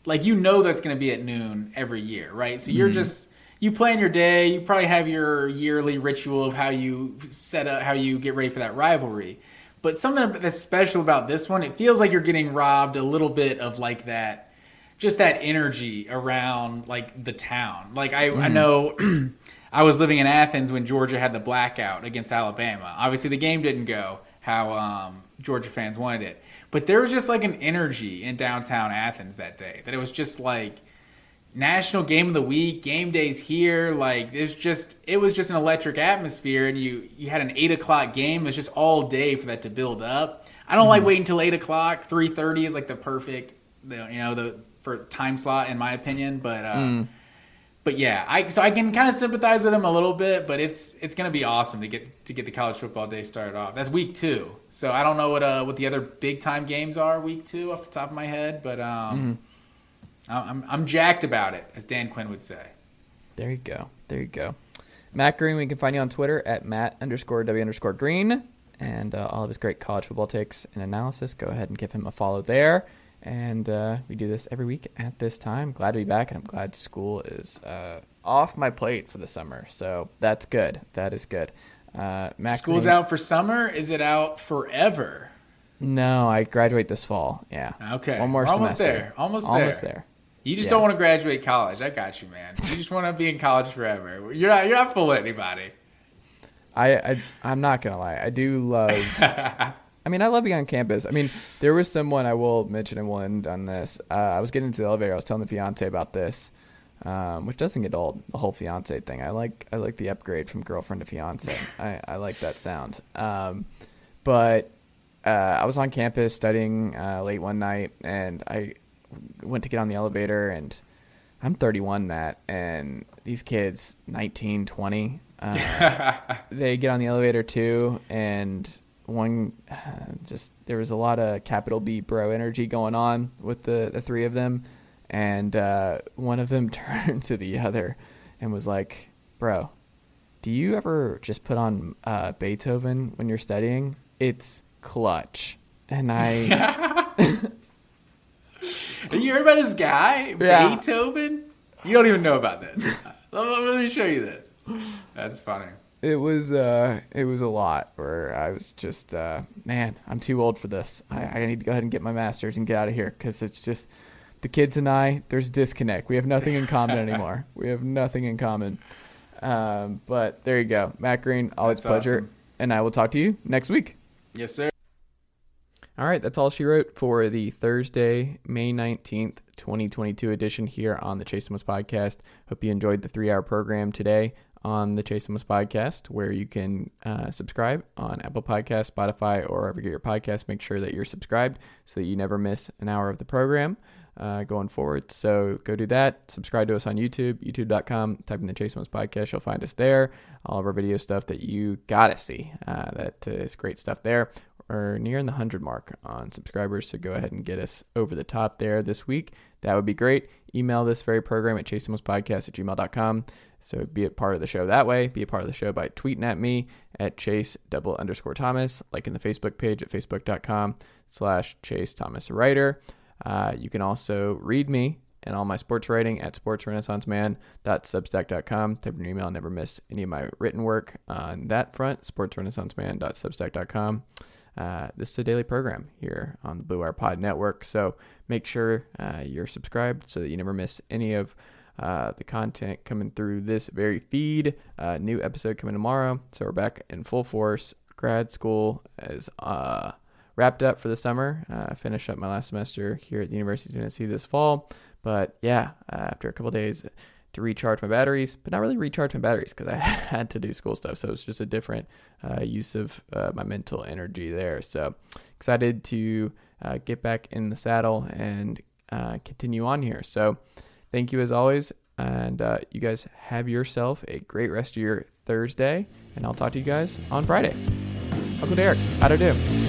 like you know that's going to be at noon every year, right? So you're mm-hmm. just you plan your day. You probably have your yearly ritual of how you set up, how you get ready for that rivalry. But something that's special about this one, it feels like you're getting robbed a little bit of like that, just that energy around like the town. Like I, mm. I know. I was living in Athens when Georgia had the blackout against Alabama. Obviously, the game didn't go how um, Georgia fans wanted it, but there was just like an energy in downtown Athens that day that it was just like national game of the week, game days here. Like it's just it was just an electric atmosphere, and you you had an eight o'clock game. It was just all day for that to build up. I don't mm like waiting until eight o'clock. Three thirty is like the perfect, you know, the for time slot in my opinion. But uh, mm. but yeah, I so I can kind of sympathize with them a little bit. But it's it's gonna be awesome to get to get the college football day started off. That's week two, so I don't know what uh what the other big time games are week two off the top of my head, but um. Mm I'm, I'm jacked about it, as Dan Quinn would say. There you go. There you go. Matt Green, we can find you on Twitter at Matt underscore W underscore Green. And uh, all of his great college football takes and analysis. Go ahead and give him a follow there. And uh, we do this every week at this time. Glad to be back, and I'm glad school is uh, off my plate for the summer. So that's good. That is good. Uh, Matt School's Green- out for summer. Is it out forever? No, I graduate this fall. Yeah. Okay. One more Almost semester. there. Almost Almost there. there. You just Yeah. don't want to graduate college. I got you, man. You just want to be in college forever. You're not. You're not fooling anybody. I, I I'm not gonna lie. I do love. I mean, I love being on campus. I mean, there was someone I will mention and we'll end on this. Uh, I was getting into the elevator. I was telling the fiance about this, um, which doesn't get old. The whole fiance thing. I like I like the upgrade from girlfriend to fiance. I, I like that sound. Um, but uh, I was on campus studying uh, late one night, and I went to get on the elevator, and I'm 31, Matt, and these kids, 19, 20, uh, they get on the elevator too, and one uh, just there was a lot of capital B bro energy going on with the the three of them, and uh, one of them turned to the other and was like, "Bro, do you ever just put on uh, Beethoven when you're studying? It's clutch." And I You heard about this guy, Yeah. Beethoven? You don't even know about this. let, me- show you this. That's funny. it was uh it was a lot where I was just uh man, I'm too old for this. I, I need to go ahead and get my masters and get out of here because it's just the kids and I. There's disconnect. We have nothing in common anymore. We have nothing in common. Um, but there you go, Matt Green. Always That's pleasure, awesome. and I will talk to you next week. Yes, sir. All right, that's all she wrote for the Thursday, May 19th, 2022 edition here on the Chase Thomas podcast. Hope you enjoyed the three hour program today on the Chase Thomas podcast, where you can uh, subscribe on Apple Podcasts, Spotify, or wherever you get your podcast. Make sure that you're subscribed so that you never miss an hour of the program. Uh, going forward. So go do that. Subscribe to us on YouTube, youtube.com. Type in the Chase podcast. You'll find us there. All of our video stuff that you got to see. Uh, that uh, is great stuff there are nearing the 100 mark on subscribers. So go ahead and get us over the top there this week. That would be great. Email this very program at chasethomaspodcast at gmail.com. So be a part of the show that way. Be a part of the show by tweeting at me at chase double underscore Thomas, like in the Facebook page at facebook.com slash chase Thomas writer. Uh, you can also read me and all my sports writing at sportsrenaissanceman.substack.com. Type in your email, never miss any of my written work on that front, sportsrenaissanceman.substack.com. Uh, this is a daily program here on the Blue Wire Pod Network. So make sure uh, you're subscribed so that you never miss any of uh, the content coming through this very feed. Uh, new episode coming tomorrow. So we're back in full force. Grad school is uh, wrapped up for the summer. Uh, finished up my last semester here at the University of Tennessee this fall. But yeah, after a couple days to recharge my batteries, but not really recharge my batteries because I had to do school stuff. So it's just a different uh, use of uh, my mental energy there. So excited to uh, get back in the saddle and uh, continue on here. So thank you as always. And uh, you guys have yourself a great rest of your Thursday. And I'll talk to you guys on Friday. Uncle Derek, how to do?